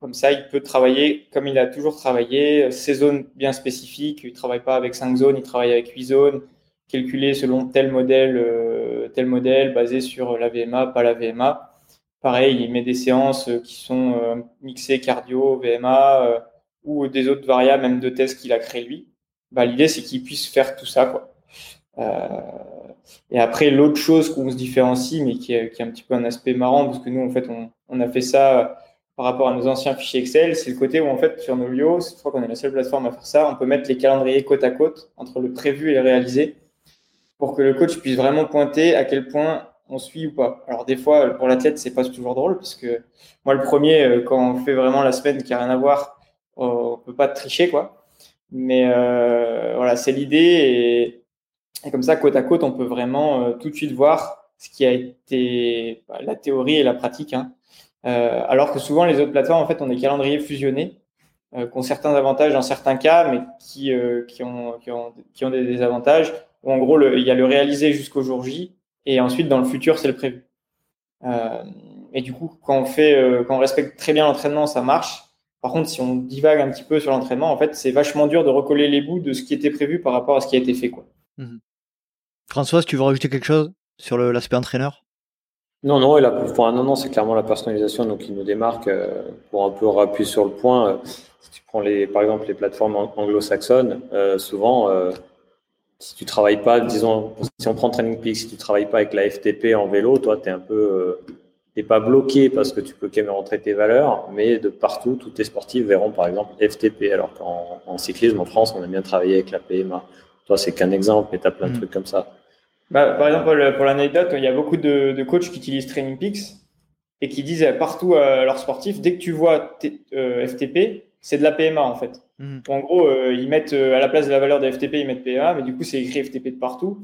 comme ça, il peut travailler comme il a toujours travaillé, ses zones bien spécifiques, il ne travaille pas avec cinq zones, il travaille avec huit zones calculé selon tel modèle, euh, tel modèle basé sur la VMA, pas la VMA. Pareil, il met des séances qui sont euh, mixées cardio, VMA euh, ou des autres variables, même de tests qu'il a créé lui. Bah, L'idée, c'est qu'il puisse faire tout ça. Quoi. et après, l'autre chose qu'on se différencie, mais qui est, qui est, un petit peu un aspect marrant, parce que nous, en fait, on, on a fait ça par rapport à nos anciens fichiers Excel, c'est le côté où, en fait, sur nos lios, cette fois qu'on est la seule plateforme à faire ça, on peut mettre les calendriers côte à côte entre le prévu et le réalisé pour que le coach puisse vraiment pointer à quel point on suit ou pas. Alors des fois, pour l'athlète, c'est pas toujours drôle parce que moi, le premier, euh, quand on fait vraiment la semaine qui a rien à voir, on peut pas tricher quoi. Mais euh, voilà, c'est l'idée et, comme ça, côte à côte, on peut vraiment euh, tout de suite voir ce qui a été bah, la théorie et la pratique. Hein. alors que souvent, les autres plateformes, en fait, ont des calendriers fusionnés qui ont certains avantages dans certains cas, mais qui, qui, ont, qui, ont, qui ont des désavantages en gros, il y a le réalisé jusqu'au jour J, et ensuite dans le futur, c'est le prévu. Euh, et du coup, quand on fait, euh, quand on respecte très bien l'entraînement, ça marche. Par contre, si on divague un petit peu sur l'entraînement, en fait, c'est vachement dur de recoller les bouts de ce qui était prévu par rapport à ce qui a été fait, quoi. Mhm. François, tu veux rajouter quelque chose sur l'aspect entraîneur? Non, non, et là, pour non, non, c'est clairement la personnalisation donc, qui nous démarque. Euh, pour un peu appuyer sur le point, si tu prends les, par exemple les plateformes anglo-saxonnes, souvent, si tu travailles pas, disons, si on prend Training Peaks, si tu travailles pas avec la FTP en vélo, toi, tu es un peu, euh, t'es pas bloqué parce que tu peux quand même rentrer tes valeurs, mais de partout, tous tes sportifs verront par exemple FTP, alors qu'en cyclisme en France, on aime bien travailler avec la PMA. Toi, c'est qu'un exemple, mais tu as plein de mm. trucs comme ça. Bah, par exemple, pour l'anecdote, il y a beaucoup de, de, coachs qui utilisent Training Peaks et qui disent partout à leurs sportifs, dès que tu vois euh, FTP, c'est de la PMA en fait. Mhm. En gros, euh, ils mettent euh, à la place de la valeur de FTP, ils mettent PMA, mais du coup, c'est écrit FTP de partout.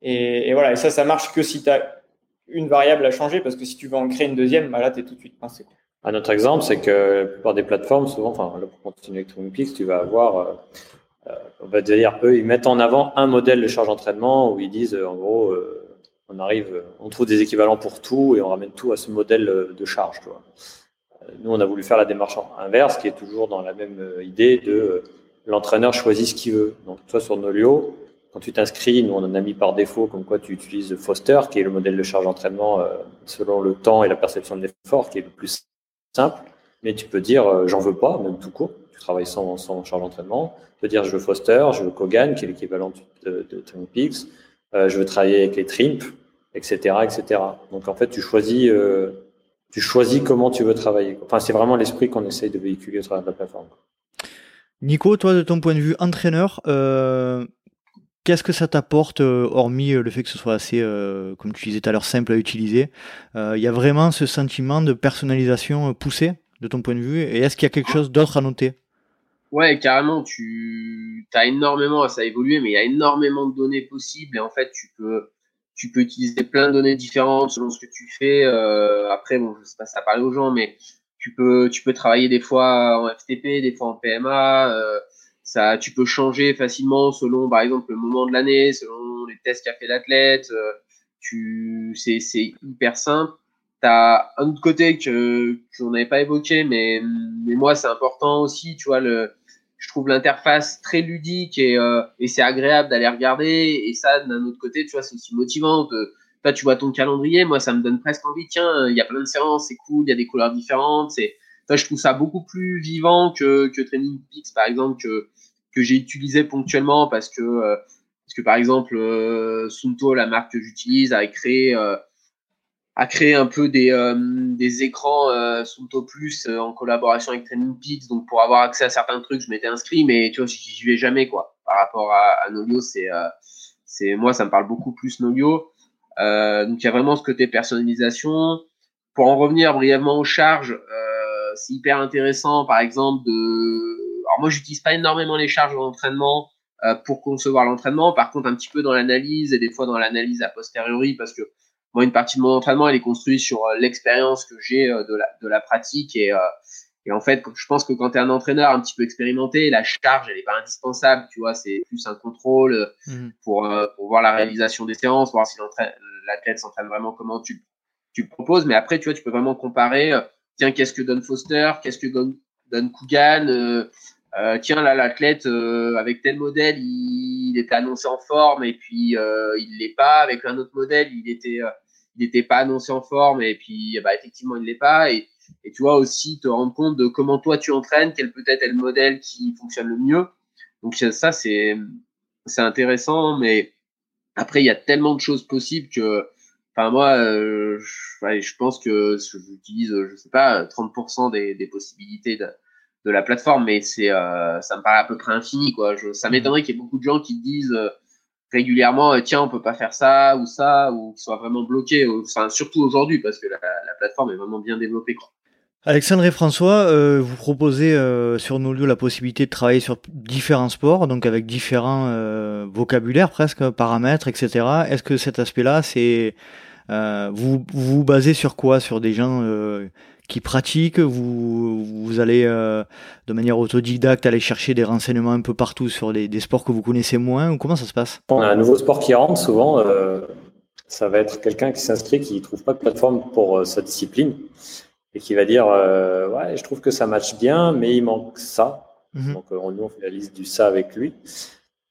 Et, voilà, et ça, ça marche que si tu as une variable à changer, parce que si tu veux en créer une deuxième, bah là, tu es tout de suite pincé. Un autre exemple, c'est que la plupart des plateformes, souvent, enfin, pour continuer avec tu vas avoir, euh, on va dire, eux, ils mettent en avant un modèle de charge d'entraînement où ils disent, en gros, on arrive, on trouve des équivalents pour tout et on ramène tout à ce modèle de charge. Tu vois. Nous, on a voulu faire la démarche inverse, qui est toujours dans la même euh, idée de euh, l'entraîneur choisit ce qu'il veut. Donc, toi, sur Nolio, quand tu t'inscris, nous, on en a mis par défaut comme quoi tu utilises Foster, qui est le modèle de charge d'entraînement euh, selon le temps et la perception de l'effort, qui est le plus simple. Mais tu peux dire, j'en veux pas, même tout court. Tu travailles sans, sans charge d'entraînement. Tu peux dire, je veux Foster, je veux Kogan, qui est l'équivalent de, de, Peaks. je veux travailler avec les Trimp, etc., etc. Donc, en fait, tu choisis tu choisis comment tu veux travailler. Enfin, c'est vraiment l'esprit qu'on essaye de véhiculer sur la plateforme. Nico, toi, de ton point de vue entraîneur, euh, qu'est-ce que ça t'apporte, euh, hormis euh, le fait que ce soit assez, comme tu disais tout à l'heure, simple à utiliser Il y a vraiment ce sentiment de personnalisation poussé, de ton point de vue, et est-ce qu'il y a quelque chose d'autre à noter? Ouais, carrément, tu as énormément, ça a évolué, mais il y a énormément de données possibles, et en fait, tu peux tu peux utiliser plein de données différentes selon ce que tu fais. Euh, après, bon, je sais pas si ça parle aux gens, mais tu peux, tu peux travailler des fois en FTP, des fois en PMA. Euh, ça, tu peux changer facilement selon, par exemple, le moment de l'année, selon les tests qu'a fait l'athlète. Euh, tu, c'est, c'est hyper simple. T'as un autre côté que qu'on n'avait pas évoqué, mais mais moi c'est important aussi. Tu vois le je trouve l'interface très ludique et, euh, et c'est agréable d'aller regarder. Et ça, d'un autre côté, tu vois, c'est aussi motivant. Toi, tu vois ton calendrier, moi, ça me donne presque envie. Tiens, il y a plein de séances, c'est cool, il y a des couleurs différentes. Toi, je trouve ça beaucoup plus vivant que, que Training Peaks, par exemple, que, que j'ai utilisé ponctuellement parce que, euh, parce que par exemple, euh, Sunto, la marque que j'utilise, a créé euh, à créer un peu des, euh, des écrans euh, Sunto Plus euh, en collaboration avec Training Peaks. Donc, pour avoir accès à certains trucs, je m'étais inscrit, mais tu vois, j'y vais jamais, quoi. Par rapport à, à Nolio, c'est, euh, c'est, moi, ça me parle beaucoup plus Nolio. donc, il y a vraiment ce côté personnalisation. Pour en revenir brièvement aux charges, c'est hyper intéressant, par exemple, de, alors moi, j'utilise pas énormément les charges d'entraînement. pour concevoir l'entraînement. Par contre, un petit peu dans l'analyse et des fois dans l'analyse a posteriori, parce que moi, une partie de mon entraînement, elle est construite sur l'expérience que j'ai de, la, de la pratique et et en fait, je pense que quand tu es un entraîneur un petit peu expérimenté, la charge, elle n'est pas indispensable, tu vois, c'est plus un contrôle mmh. pour, pour voir la réalisation des séances, voir si l'athlète s'entraîne vraiment comment tu, tu proposes. Mais après, tu vois, tu peux vraiment comparer, euh, tiens, qu'est-ce que donne Foster, qu'est-ce que donne, donne euh, euh, tiens, là, l'athlète, avec tel modèle, il, il, était annoncé en forme et puis il l'est pas. Avec un autre modèle, il était, il n'était pas annoncé en forme et puis, bah, effectivement, il l'est pas. Et, et tu vois aussi te rendre compte de comment toi tu entraînes, quel peut-être est le modèle qui fonctionne le mieux. Donc ça, c'est c'est intéressant, mais après, il y a tellement de choses possibles que, enfin moi, euh, je, je, pense que j'utilise, je sais pas, 30% des, des possibilités de, de, la plateforme, mais c'est, euh, ça me paraît à peu près infini, quoi. Je, ça m'étonnerait qu'il y ait beaucoup de gens qui disent euh, régulièrement, tiens, on peut pas faire ça ou ça, ou qu'ils soient vraiment bloqués. Enfin, surtout aujourd'hui, parce que la, la, plateforme est vraiment bien développée. Alexandre et François, euh, vous proposez euh, sur Nolio la possibilité de travailler sur différents sports, donc avec différents euh, vocabulaires presque, paramètres, etc. Est-ce que cet aspect-là, c'est vous, vous basez sur quoi? Sur des gens qui pratiquent? Vous, vous allez de manière autodidacte aller chercher des renseignements un peu partout sur des, des sports que vous connaissez moins ou comment ça se passe? On a un nouveau sport qui rentre souvent. ça va être quelqu'un qui s'inscrit qui trouve pas de plateforme pour sa discipline et qui va dire euh, ouais je trouve que ça matche bien mais il manque ça mhm. donc euh, nous on fait la liste du ça avec lui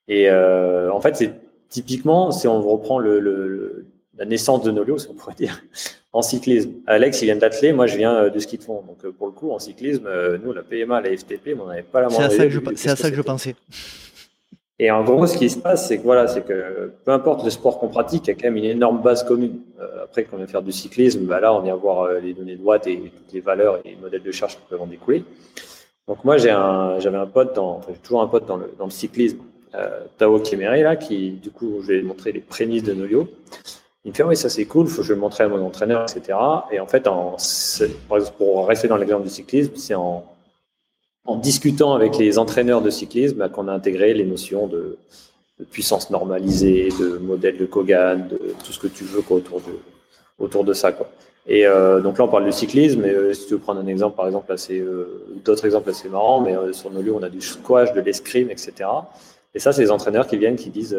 et euh, en fait c'est typiquement si on reprend le, la naissance de Nolio si on pourrait dire en cyclisme Alex il vient d'atteler moi je viens du ski de fond donc pour le coup en cyclisme nous la PMA la FTP on n'avait pas la moindre c'est à ça que je pensais et en gros, ce qui se passe, c'est que voilà, c'est que peu importe le sport qu'on pratique, il y a quand même une énorme base commune. Euh, après, quand on vient faire du cyclisme, bah là, on vient voir euh, les données de watts et toutes les valeurs et les modèles de charge qui peuvent en découler. Donc moi, j'ai un, j'avais un pote dans, enfin, j'ai toujours un pote dans le, dans le cyclisme, euh, Tao Kéméré, là, qui, du coup, je vais montrer les prémices de Nolio. Il me fait, oui, ça c'est cool, faut que je le montre à mon entraîneur, etc. Et en fait, en, pour rester dans l'exemple du cyclisme, c'est en en discutant avec les entraîneurs de cyclisme bah, qu'on a intégré les notions de, puissance normalisée, de modèle de Kogan, de tout ce que tu veux autour, de, autour de ça. Quoi. Et euh, donc là, on parle de cyclisme, mais euh, si tu veux prendre un exemple, par exemple, euh, d'autres exemples assez marrants, mais sur nos lieux, on a du squash, de l'escrime, etc. Et ça, c'est les entraîneurs qui viennent, qui disent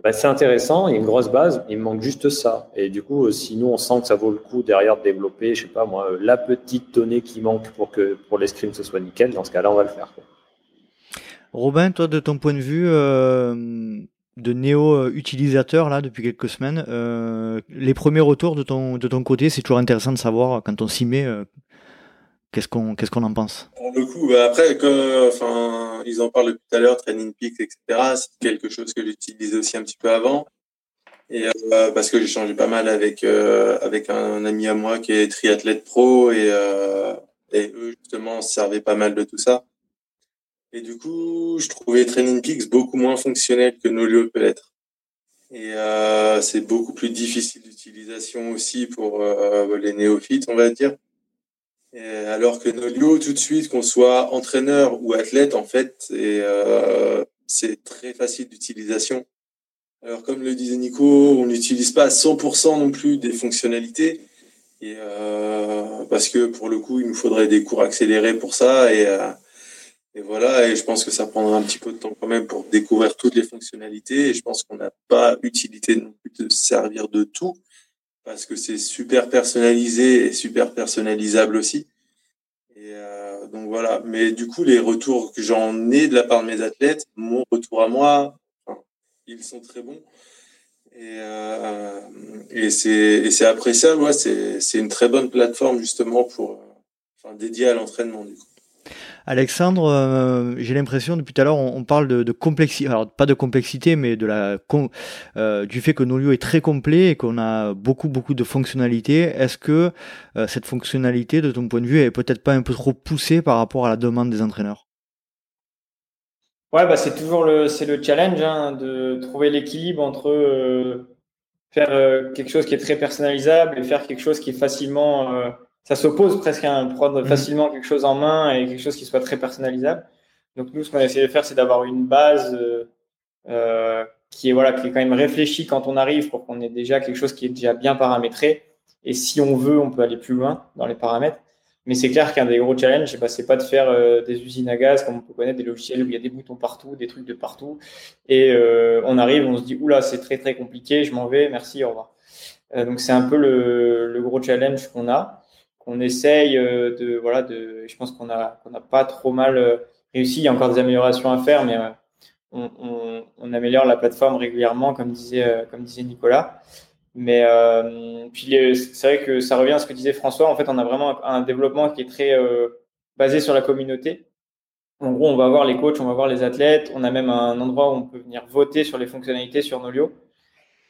bah, c'est intéressant, il y a une grosse base, il me manque juste ça. Et du coup, euh, si nous, on sent que ça vaut le coup derrière de développer, je sais pas moi, la petite donnée qui manque pour que pour l'escrime ce soit nickel, dans ce cas-là, on va le faire. Robin, toi, de ton point de vue euh, de néo-utilisateur, là, depuis quelques semaines, euh, les premiers retours de ton, de ton côté, c'est toujours intéressant de savoir quand on s'y met Qu'est-ce qu'on en pense? Pour le coup, bah après, que, enfin, ils en parlent tout à l'heure, Training Peaks, etc. C'est quelque chose que j'utilisais aussi un petit peu avant, et euh, parce que j'ai changé pas mal avec euh, avec un, ami à moi qui est triathlète pro et euh, et eux justement servaient pas mal de tout ça. Et du coup, je trouvais Training Peaks beaucoup moins fonctionnel que Nolio peut l'être. Et c'est beaucoup plus difficile d'utilisation aussi pour les néophytes, on va dire alors que Nolio, tout de suite, qu'on soit entraîneur ou athlète, en fait, euh, c'est très facile d'utilisation. Alors, comme le disait Nico, on n'utilise pas à 100% non plus des fonctionnalités. Et, euh, parce que pour le coup, il nous faudrait des cours accélérés pour ça. Et, euh, et voilà, et je pense que ça prendra un petit peu de temps quand même pour découvrir toutes les fonctionnalités. Et je pense qu'on n'a pas utilité non plus de servir de tout parce que c'est super personnalisé et super personnalisable aussi. Et euh, donc voilà. Mais du coup, les retours que j'en ai de la part de mes athlètes, mon retour à moi, ils sont très bons. Et, euh, et c'est appréciable. Ouais, c'est une très bonne plateforme justement pour, enfin, dédiée à l'entraînement du coup. Alexandre, euh, j'ai l'impression depuis tout à l'heure on, parle de, complexité, alors pas de complexité, mais euh, du fait que Nolio est très complet et qu'on a beaucoup beaucoup de fonctionnalités. Est-ce que euh, cette fonctionnalité, de ton point de vue, est peut-être pas un peu trop poussée par rapport à la demande des entraîneurs? Ouais, bah c'est toujours le c'est le challenge hein, de trouver l'équilibre entre faire quelque chose qui est très personnalisable et faire quelque chose qui est facilement ça s'oppose presque à prendre mmh. facilement quelque chose en main et quelque chose qui soit très personnalisable. Donc nous, ce qu'on essaie de faire, c'est d'avoir une base euh, qui est voilà, qui est quand même réfléchie quand on arrive pour qu'on ait déjà quelque chose qui est déjà bien paramétré. Et si on veut, on peut aller plus loin dans les paramètres. Mais c'est clair qu'un des gros challenges, bah, c'est pas de faire euh, des usines à gaz comme on peut connaître des logiciels où il y a des boutons partout, des trucs de partout. Et euh, on arrive, on se dit oula, c'est très très compliqué, je m'en vais, merci, au revoir. Euh, donc c'est un peu le, le gros challenge qu'on a, qu'on essaye de voilà de. Je pense qu'on a qu'on n'a pas trop mal réussi. Il y a encore des améliorations à faire, mais on, on, améliore la plateforme régulièrement, comme disait comme disait Nicolas. Mais euh, puis c'est vrai que ça revient à ce que disait François. En fait, on a vraiment un, développement qui est très euh, basé sur la communauté. En gros, on va voir les coachs, on va voir les athlètes. On a même un endroit où on peut venir voter sur les fonctionnalités sur Nolio.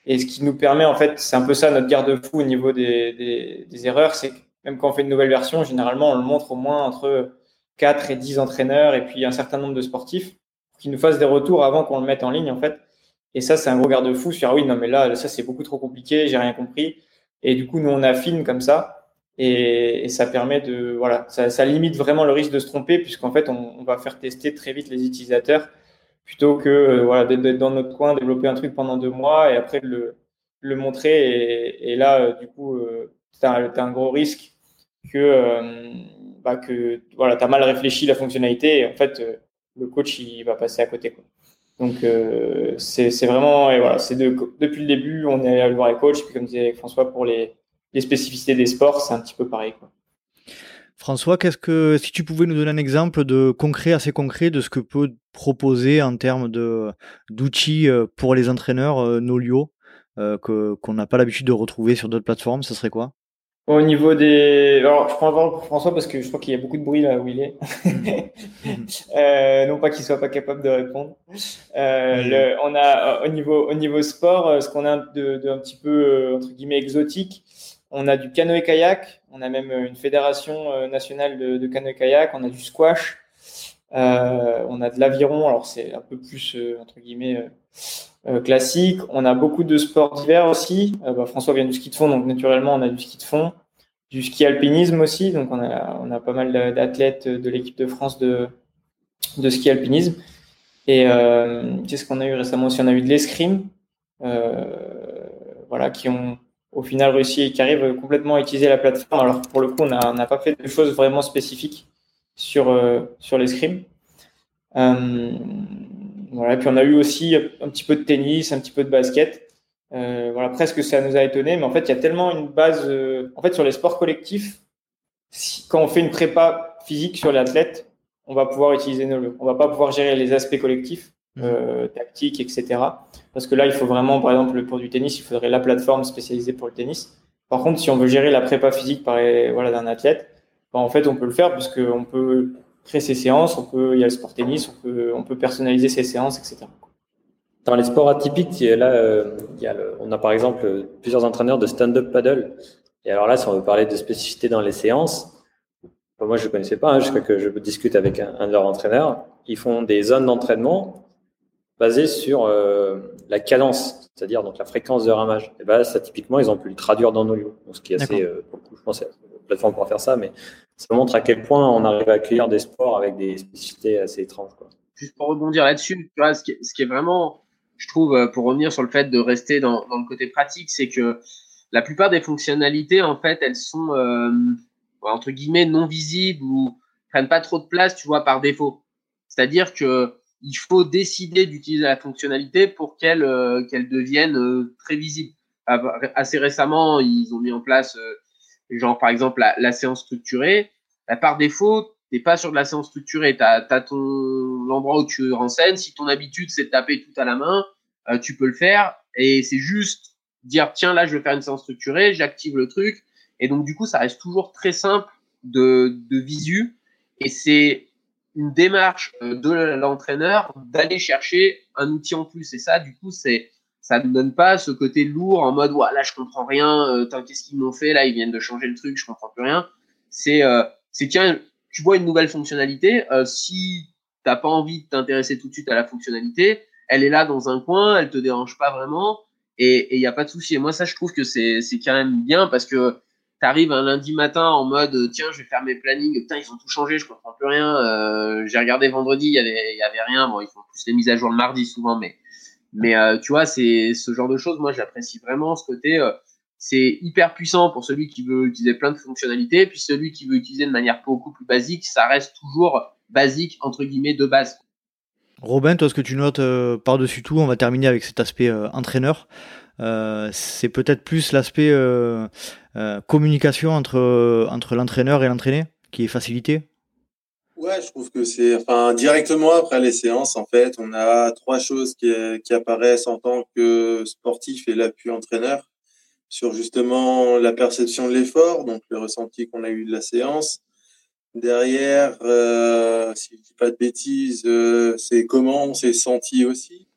Et ce qui nous permet, en fait, c'est un peu ça notre garde-fou au niveau des, des, des erreurs, c'est même quand on fait une nouvelle version, généralement, on le montre au moins entre 4 et 10 entraîneurs et puis un certain nombre de sportifs qui nous fassent des retours avant qu'on le mette en ligne, en fait. Et ça, c'est un gros garde-fou sur ah oui, non, mais là, ça, c'est beaucoup trop compliqué, j'ai rien compris. Et du coup, nous, on affine comme ça. Et, ça permet de, voilà, ça, limite vraiment le risque de se tromper, puisqu'en fait, on, va faire tester très vite les utilisateurs plutôt que euh, voilà, d'être dans notre coin, développer un truc pendant deux mois et après le, le montrer. Et, là, euh, du coup, euh, as, un gros risque que, euh, bah, que voilà, tu as mal réfléchi la fonctionnalité et en fait, le coach, il va passer à côté. Quoi. Donc euh, c'est vraiment, et voilà, c'est de, depuis le début, on est allé voir les coachs, puis comme disait François, pour les, les spécificités des sports, c'est un petit peu pareil. Quoi. François, qu'est-ce que, si tu pouvais nous donner un exemple de concret, assez concret, de ce que peut proposer en termes d'outils euh, pour les entraîneurs euh, Nolio, euh, qu'on n'a pas l'habitude de retrouver sur d'autres plateformes, ce serait quoi? Au niveau des. Alors, je prends la parole pour François parce que je crois qu'il y a beaucoup de bruit là où il est. euh, non pas qu'il soit pas capable de répondre. Euh, le, on a au niveau au niveau sport, euh, ce qu'on a de, de, un petit peu euh, entre guillemets exotique. On a du canoë kayak. On a même une fédération nationale de, de canoë kayak. On a du squash. Euh, on a de l'aviron. Alors c'est un peu plus entre guillemets euh, classique. On a beaucoup de sports d'hiver aussi. Euh, bah, François vient du ski de fond, donc naturellement, on a du ski de fond, du ski alpinisme aussi. Donc, on a, pas mal d'athlètes de l'équipe de France de, ski alpinisme. Et euh, qu'est-ce qu'on a eu récemment aussi? On a eu de l'escrime, euh, voilà, qui ont au final réussi et qui arrivent complètement à utiliser la plateforme. Alors pour le coup, on n'a pas fait de choses vraiment spécifiques sur, euh, sur l'escrime. Voilà, et puis on a eu aussi un petit peu de tennis, un petit peu de basket. Euh, voilà, presque ça nous a étonné, mais en fait, il y a tellement une base. Euh, en fait, sur les sports collectifs, si, quand on fait une prépa physique sur l'athlète, on va pouvoir utiliser nos On va pas pouvoir gérer les aspects collectifs, mmh. euh, tactiques, etc. Parce que là, il faut vraiment, par exemple, pour du tennis, il faudrait la plateforme spécialisée pour le tennis. Par contre, si on veut gérer la prépa physique par, voilà, d'un athlète, ben, en fait, on peut le faire puisqu'on peut créer ses séances, on peut, il y a le sport tennis, on peut, on peut personnaliser ses séances, etc. Dans les sports atypiques, là, euh, il y a le, on a par exemple plusieurs entraîneurs de stand-up paddle. Et alors là, si on veut parler de spécificité dans les séances, moi je ne connaissais pas, hein, jusqu'à que je discute avec un, un, de leurs entraîneurs, ils font des zones d'entraînement basées sur euh, la cadence, c'est-à-dire donc la fréquence de ramage. Et ben ça typiquement, ils ont pu le traduire dans nos lieux, donc ce qui est assez, euh, je pense, une plateforme pour faire ça, mais ça montre à quel point on arrive à accueillir des sports avec des spécificités assez étranges. Quoi. Juste pour rebondir là-dessus, ce qui, est, vraiment, je trouve, euh, pour revenir sur le fait de rester dans, le côté pratique, c'est que la plupart des fonctionnalités, en fait, elles sont euh, entre guillemets non visibles ou prennent pas trop de place, tu vois, par défaut. C'est-à-dire que il faut décider d'utiliser la fonctionnalité pour qu'elle euh, qu'elle devienne très visible. Assez récemment, ils ont mis en place genre par exemple la, séance structurée, bah, par défaut, t'es pas sur de la séance structurée, tu as, ton l'endroit où tu renseignes, si ton habitude c'est de taper tout à la main, euh, tu peux le faire. Et c'est juste dire tiens là je vais faire une séance structurée, j'active le truc. Et donc du coup ça reste toujours très simple de, de visu. Et c'est une démarche euh, de l'entraîneur d'aller chercher un outil en plus. Et ça du coup c'est ça ne donne pas ce côté lourd en mode ouais, là je comprends rien euh, qu'est-ce qu'ils m'ont fait là ils viennent de changer le truc je comprends plus rien. C'est euh, c'est tiens tu vois une nouvelle fonctionnalité euh, si t'as pas envie de t'intéresser tout de suite à la fonctionnalité elle est là dans un coin elle te dérange pas vraiment et il y a pas de souci. Et moi ça je trouve que c'est c'est quand même bien parce que t'arrives un lundi matin en mode tiens je vais faire mes plannings putain ils ont tout changé je comprends plus rien euh, j'ai regardé vendredi il y avait y avait rien. Bon ils font plus les mises à jour le mardi souvent mais mais euh, tu vois c'est ce genre de choses moi j'apprécie vraiment ce côté euh, c'est hyper puissant pour celui qui veut utiliser plein de fonctionnalités puis celui qui veut utiliser de manière beaucoup plus basique ça reste toujours basique entre guillemets de base Robin, toi, ce que tu notes par-dessus tout, on va terminer avec cet aspect entraîneur. Euh, c'est peut-être plus l'aspect euh, euh, communication entre, entre l'entraîneur et l'entraîné qui est facilité. Ouais, je trouve que c'est, enfin, directement après les séances, en fait, on a trois choses qui, apparaissent en tant que sportif et l'appui entraîneur sur justement la perception de l'effort, donc le ressenti qu'on a eu de la séance. Derrière, euh, si je dis pas de bêtises, c'est comment on senti aussi.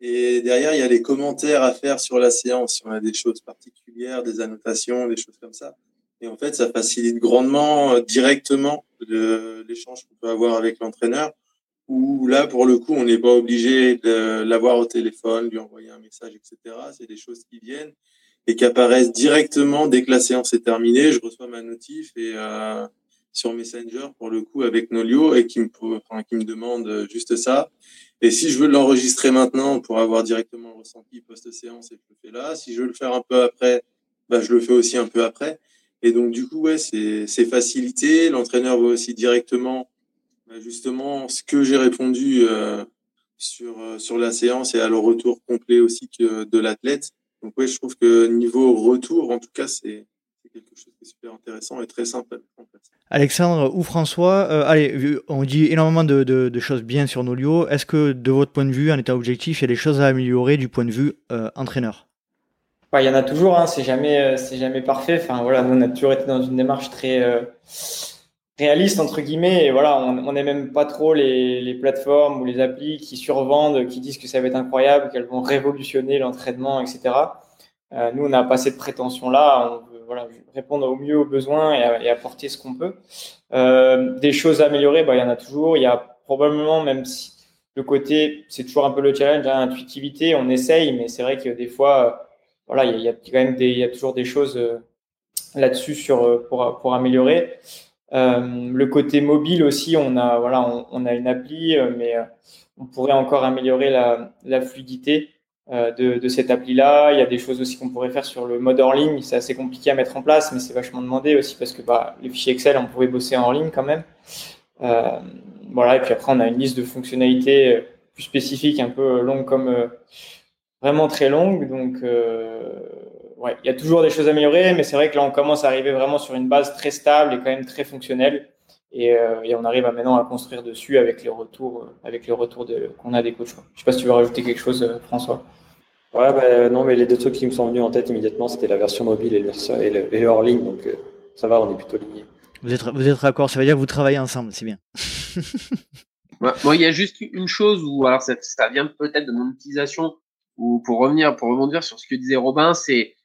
Et derrière, il y a les commentaires à faire sur la séance, si on a des choses particulières, des annotations, des choses comme ça. Et en fait, ça facilite grandement, euh, directement, l'échange qu'on peut avoir avec l'entraîneur. Où là, pour le coup, on n'est pas obligé de l'avoir au téléphone, lui envoyer un message, etc. C'est des choses qui viennent et qui apparaissent directement dès que la séance est terminée. Je reçois ma notif et euh, sur Messenger, pour le coup, avec Nolio, et qui me, demande juste ça. Et si je veux l'enregistrer maintenant pour avoir directement le ressenti post-séance, et je le fais là. Si je veux le faire un peu après, bah, je le fais aussi un peu après. Et donc, du coup, ouais, c'est facilité. L'entraîneur voit aussi directement, bah, justement, ce que j'ai répondu euh, sur, euh, sur la séance et à le retour complet aussi que de l'athlète. Donc, ouais, je trouve que niveau retour, en tout cas, c'est quelque chose est super intéressant et très simple en Alexandre ou François, euh, allez, on dit énormément de, choses bien sur Nolio. Est-ce que de votre point de vue, en état objectif, il y a des choses à améliorer du point de vue entraîneur? Il y en a toujours, hein, c'est jamais, euh, c'est jamais parfait. Enfin voilà, nous on a toujours été dans une démarche très réaliste entre guillemets. Et voilà, on n'aime pas trop les, plateformes ou les applis qui survendent, qui disent que ça va être incroyable, qu'elles vont révolutionner l'entraînement, etc. nous, on n'a pas cette prétention-là voilà, répondre au mieux aux besoins et, apporter ce qu'on peut. Euh, des choses à améliorer, bah, il y en a toujours. Il y a probablement, même si le côté, c'est toujours un peu le challenge, hein, on essaye, mais c'est vrai que des fois, euh, voilà, il y, a, quand même des, y a toujours des choses euh, là-dessus sur pour, pour améliorer. le côté mobile aussi, on a voilà, on, a une appli, mais on pourrait encore améliorer la, la fluidité. Euh, de, de, cette appli-là. Il y a des choses aussi qu'on pourrait faire sur le mode hors ligne. C'est assez compliqué à mettre en place, mais c'est vachement demandé aussi parce que bah, les fichiers Excel, on pourrait bosser en ligne quand même. Euh, voilà, et puis après, on a une liste de fonctionnalités euh, plus spécifiques, un peu longue comme euh, vraiment très longue. Donc, euh, ouais, il y a toujours des choses à améliorer, mais c'est vrai que là, on commence à arriver vraiment sur une base très stable et quand même très fonctionnelle. Et, et on arrive à maintenant à construire dessus avec les retours, avec les retours qu'on a des coachs. Je sais pas si tu veux rajouter quelque chose, François. Ouais, bah, non, mais les deux trucs qui me sont venus en tête immédiatement, c'était la version mobile et le, et le, hors ligne, donc euh, ça va, on est plutôt liés. Vous êtes, vous êtes d'accord, ça veut dire que vous travaillez ensemble, c'est bien. Moi, il y a juste une chose où, alors ça, ça vient peut-être de mon utilisation, ou pour revenir, pour rebondir sur ce que disait Robin, c'est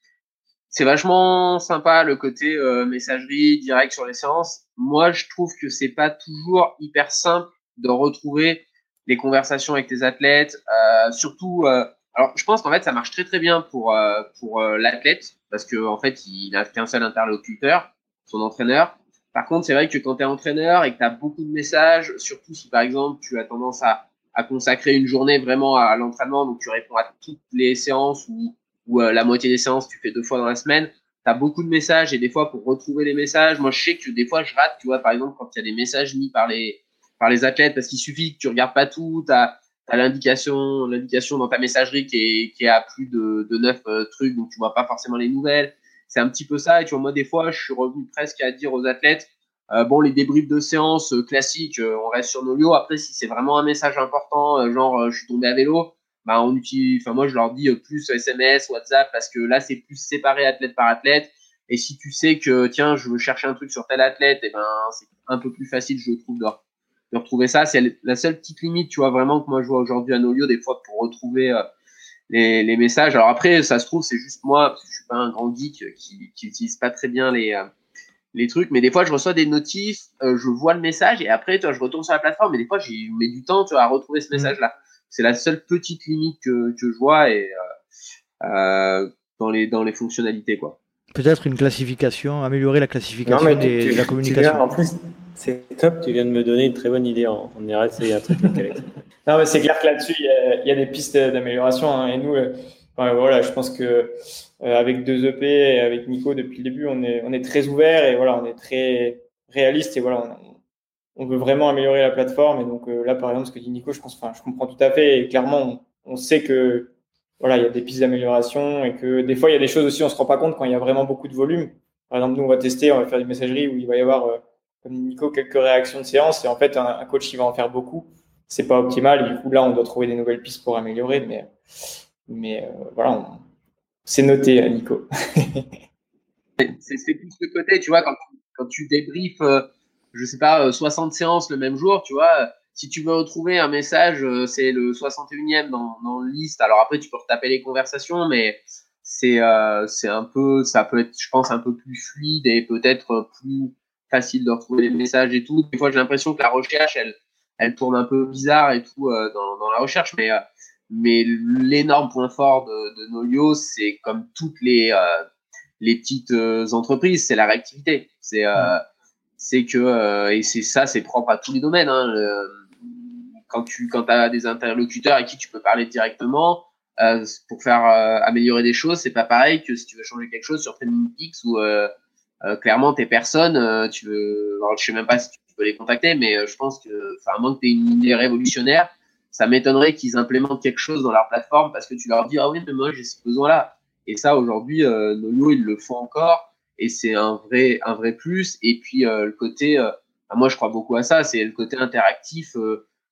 c'est vachement sympa le côté euh, messagerie direct sur les séances. Moi, je trouve que c'est pas toujours hyper simple de retrouver les conversations avec tes athlètes, euh, surtout euh, alors, je pense qu'en fait, ça marche très très bien pour pour l'athlète parce que en fait, il n'a qu'un seul interlocuteur, son entraîneur. Par contre, c'est vrai que quand tu es entraîneur et que tu as beaucoup de messages, surtout si par exemple tu as tendance à, à consacrer une journée vraiment à, l'entraînement, donc tu réponds à toutes les séances ou, ou euh, la moitié des séances tu fais deux fois dans la semaine, tu as beaucoup de messages et des fois pour retrouver les messages, moi je sais que des fois je rate, tu vois, par exemple quand il y a des messages mis par les par les athlètes parce qu'il suffit que tu regardes pas tout, tu as l'indication l'indication dans ta messagerie qui est, qui est à plus de, de 9 euh, trucs, donc tu vois pas forcément les nouvelles. C'est un petit peu ça. Et tu vois, moi, des fois, je suis revenu presque à dire aux athlètes, euh, bon, les débriefs de séance euh, classiques, on reste sur nos lieux. Après, si c'est vraiment un message important, genre je suis tombé à vélo, bah on utilise. Enfin, moi, je leur dis plus SMS, WhatsApp, parce que là, c'est plus séparé athlète par athlète. Et si tu sais que tiens, je veux chercher un truc sur tel athlète, et eh ben c'est un peu plus facile, je trouve, de, retrouver ça. C'est la seule petite limite, tu vois, vraiment que moi je vois aujourd'hui à Nolio, des fois pour retrouver euh, les, messages. Alors après, ça se trouve, c'est juste moi, parce que je suis pas un grand geek qui, qui utilise pas très bien les, euh, les trucs, mais des fois je reçois des notifs, euh, je vois le message et après, tu vois, je retourne sur la plateforme, mais des fois j'ai mets du temps, tu vois, à retrouver ce mmh. message-là. C'est la seule petite limite que, que je vois et dans les dans les fonctionnalités, quoi. peut-être une classification, améliorer la classification de la communication. en plus, c'est top, tu viens de me donner une très bonne idée. On ira essayer un truc Non, mais c'est clair que là-dessus, il y, a des pistes d'amélioration. Hein. et nous, voilà, je pense que euh, avec deux EP et avec Nico depuis le début, on est, on est très ouvert et voilà, on est très réaliste et voilà, on, veut vraiment améliorer la plateforme. Et donc euh, là, par exemple, ce que dit Nico, je pense, enfin, je comprends tout à fait. Et clairement, on, sait que voilà, il y a des pistes d'amélioration et que des fois, il y a des choses aussi, on se rend pas compte quand il y a vraiment beaucoup de volume. Par exemple, nous, on va tester, on va faire une messagerie où il va y avoir, euh, comme Nico, quelques réactions de séance. Et en fait, un, coach qui va en faire beaucoup, c'est pas optimal. Et du coup, là, on doit trouver des nouvelles pistes pour améliorer. Mais, mais euh, voilà, c'est noté, Nico. c'est plus le côté, tu vois, quand tu, quand débriefes, euh, je sais pas, 60 séances le même jour, tu vois, si tu veux retrouver un message, euh, c'est le 61e dans, dans liste. Alors après, tu peux retaper les conversations, mais c'est euh, un peu, ça peut être, je pense, un peu plus fluide et peut-être plus facile de retrouver les messages et tout. Des fois, j'ai l'impression que la recherche, elle, elle tourne un peu bizarre et tout euh, dans la recherche, mais mais l'énorme point fort de, de Nolio, c'est comme toutes les les petites entreprises, c'est la réactivité. C'est c'est que et c'est ça, c'est propre à tous les domaines. Hein, quand tu quand as des interlocuteurs à qui tu peux parler directement euh, pour faire euh, améliorer des choses, c'est pas pareil que si tu veux changer quelque chose sur TrainingPix ou euh, euh, clairement tes personnes, tu veux, alors, je sais même pas si tu peux les contacter, mais je pense que, enfin, à moins que tu aies une idée révolutionnaire, ça m'étonnerait qu'ils implémentent quelque chose dans leur plateforme parce que tu leur dis ah oui mais moi j'ai ce besoin là et ça aujourd'hui euh, ils le font encore et c'est un vrai un vrai plus. Et puis le côté moi je crois beaucoup à ça c'est le côté interactif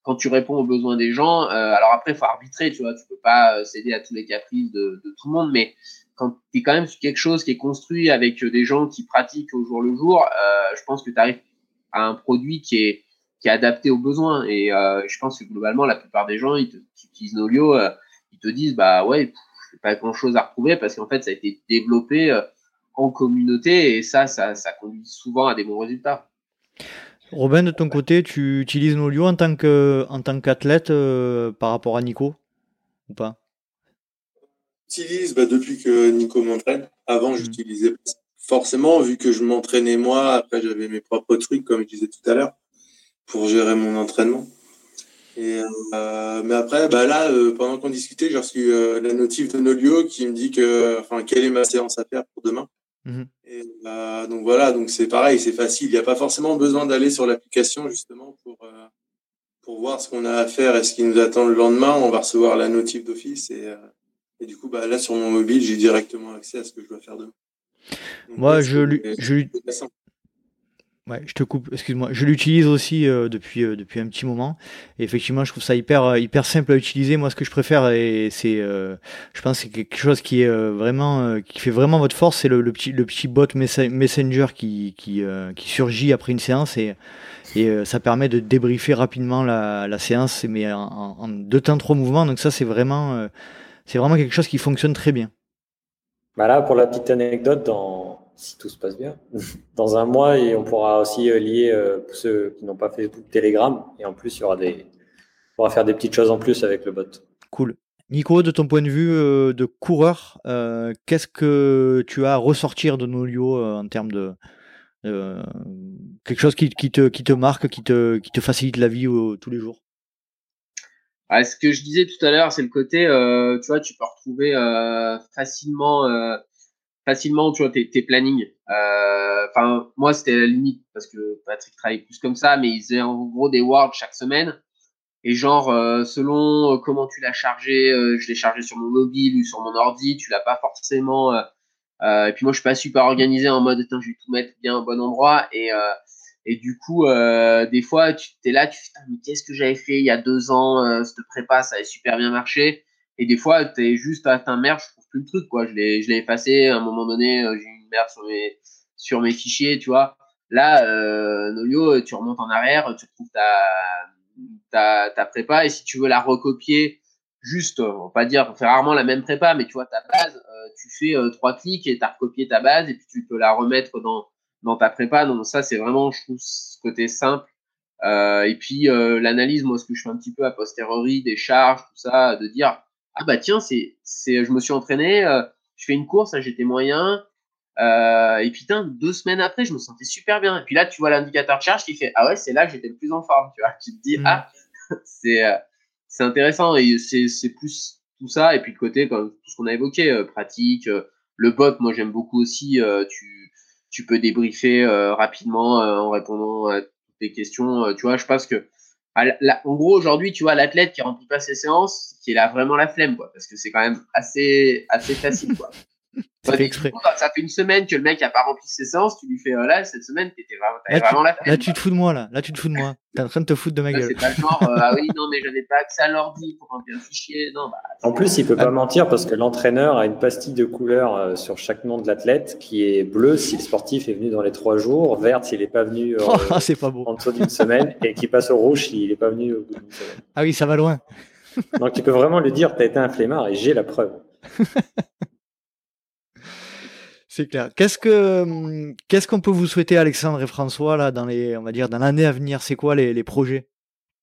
quand tu réponds aux besoins des gens, euh, alors après, faut arbitrer, tu vois, tu peux pas euh, céder à tous les caprices de, de tout le monde, mais quand tu es quand même sur quelque chose qui est construit avec euh, des gens qui pratiquent au jour le jour, euh, je pense que tu arrives à un produit qui est, qui est adapté aux besoins. Et euh, je pense que globalement, la plupart des gens ils te, qui utilisent Nolio, euh, ils te disent, bah ouais, c'est pas grand chose à retrouver parce qu'en fait, ça a été développé en communauté et ça, ça, ça conduit souvent à des bons résultats. Robin, de ton côté, tu utilises Nolio en tant que en tant qu'athlète euh, par rapport à Nico ou pas? J'utilise bah, depuis que Nico m'entraîne. Avant, mmh. j'utilisais forcément vu que je m'entraînais moi. Après, j'avais mes propres trucs comme je disais tout à l'heure pour gérer mon entraînement. Et, euh, mais après, bah là, euh, pendant qu'on discutait, j'ai reçu euh, la notif de Nolio qui me dit que, enfin, quelle est ma séance à faire pour demain. Et, bah, donc voilà, donc c'est pareil, c'est facile. Il n'y a pas forcément besoin d'aller sur l'application justement pour, pour voir ce qu'on a à faire et ce qui nous attend le lendemain. On va recevoir la notif d'office et, et du coup, bah, là sur mon mobile, j'ai directement accès à ce que je dois faire demain. Moi, je, lui, je, Ouais, je te coupe, excuse-moi. Je l'utilise aussi euh, depuis euh, depuis un petit moment. Et effectivement, je trouve ça hyper euh, hyper simple à utiliser. Moi, ce que je préfère, et c'est, je pense, c'est quelque chose qui est vraiment qui fait vraiment votre force, c'est le, le, petit le petit bot messenger qui qui qui surgit après une séance et et ça permet de débriefer rapidement la, la séance, mais en, en, deux temps trois mouvements. Donc ça, c'est vraiment c'est vraiment quelque chose qui fonctionne très bien. Bah là, pour la petite anecdote, dans si tout se passe bien, dans un mois et on pourra aussi euh, lier euh, ceux qui n'ont pas Facebook, Telegram et en plus il y aura des, on pourra faire des petites choses en plus avec le bot. Cool. Nico, de ton point de vue euh, de coureur, qu'est-ce que tu as à ressortir de nos lieux en termes de quelque chose qui, te, qui te marque, qui te, qui te facilite la vie tous les jours? Ah, Ce que je disais tout à l'heure, c'est le côté, tu vois, tu peux retrouver facilement facilement, tu vois, tes, plannings. Euh, enfin, moi, c'était la limite parce que Patrick travaille plus comme ça, mais il faisait en gros des wards chaque semaine. Et genre, euh, selon euh, comment tu l'as chargé, je l'ai chargé sur mon mobile ou sur mon ordi, tu l'as pas forcément. et puis moi, je suis pas super organisé en mode, je vais tout mettre bien au bon endroit. Et, et du coup, des fois, tu es là, tu fais, mais qu'est-ce que j'avais fait il y a deux ans, cette prépa, ça avait super bien marché. Et des fois, tu es juste à ta merde, je trouve le truc, quoi. Je l'ai, effacé. À un moment donné, euh, j'ai une merde sur mes, sur mes fichiers, tu vois. Là, euh, Nolio, tu remontes en arrière, tu retrouves ta, ta, prépa. Et si tu veux la recopier, juste, on va pas dire, on fait rarement la même prépa, mais tu vois, ta base, euh, tu fais euh, trois clics et tu as recopié ta base et puis tu peux la remettre dans, dans ta prépa. Donc ça, c'est vraiment, je trouve, ce côté simple. Euh, et puis l'analyse, moi, ce que je fais un petit peu a posteriori, des charges, tout ça, de dire, ah bah tiens, c'est, c'est, je me suis entraîné, euh, je fais une course, j'étais moyen, Euh, et putain, deux semaines après, je me sentais super bien. Et puis là, tu vois l'indicateur de charge qui fait Ah ouais, c'est là que j'étais le plus en forme. Tu vois, tu te dis Mm. Ah, c'est euh, c'est intéressant. Et c'est c'est plus tout ça. Et puis de côté, comme tout ce qu'on a évoqué, euh, pratique. le bot, moi, j'aime beaucoup aussi. tu, tu peux débriefer rapidement en répondant à toutes les questions. tu vois, je pense que. La- en gros, aujourd'hui, tu vois, l'athlète qui remplit pas ses séances, qui a vraiment la flemme, quoi. Parce que c'est quand même assez, assez facile, quoi. Ouais, fait exprès. ça fait une semaine que le mec a pas rempli ses séances, tu lui fais euh, là cette semaine t'étais vraiment, t'avais Là, tu- vraiment la flemme. Là, tu te fous de moi, là. Là, tu te fous de moi. T'es en train de te foutre de ma gueule. C'est pas le genre euh, ah oui non mais j'avais pas accès à l'ordi pour remplir un fichier. Non bah. En plus, il peut Ah. pas mentir parce que l'entraîneur a une pastille de couleur euh, sur chaque nom de l'athlète qui est bleu si le sportif est venu dans les trois jours, verte s'il n'est pas venu euh, Oh, c'est pas beau. en dessous d'une semaine et qui passe au rouge s'il n'est pas venu au bout d'une semaine. Ah oui, ça va loin. Donc tu peux vraiment lui dire t'as été un flemmard et j'ai la preuve. C'est clair. Qu'est-ce que hum, qu'est-ce qu'on peut vous souhaiter, Alexandre et François, là, dans les, on va dire, dans l'année à venir? C'est quoi les, les projets?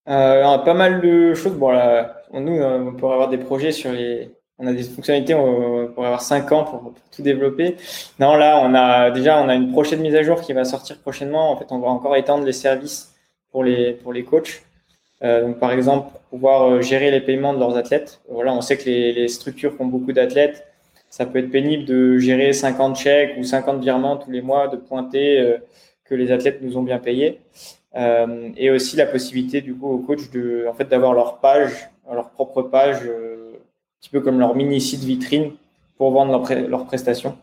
Euh, on a pas mal de choses. Bon, là, nous, euh, on pourrait avoir des projets sur les. On a des fonctionnalités, on pourrait avoir 5 ans pour, tout développer. Non, là, on a déjà on a une prochaine mise à jour qui va sortir prochainement. En fait, on va encore étendre les services pour les, pour les coachs. Euh, donc, par exemple, pour pouvoir euh, gérer les paiements de leurs athlètes. Voilà, on sait que les, les structures qui ont beaucoup d'athlètes, ça peut être pénible de gérer 50 chèques ou 50 virements tous les mois, de pointer euh, que les athlètes nous ont bien payés. Euh, et aussi la possibilité du coup aux coachs de en fait d'avoir leur page, leur propre page, euh, un petit peu comme leur mini site vitrine pour vendre leurs prestations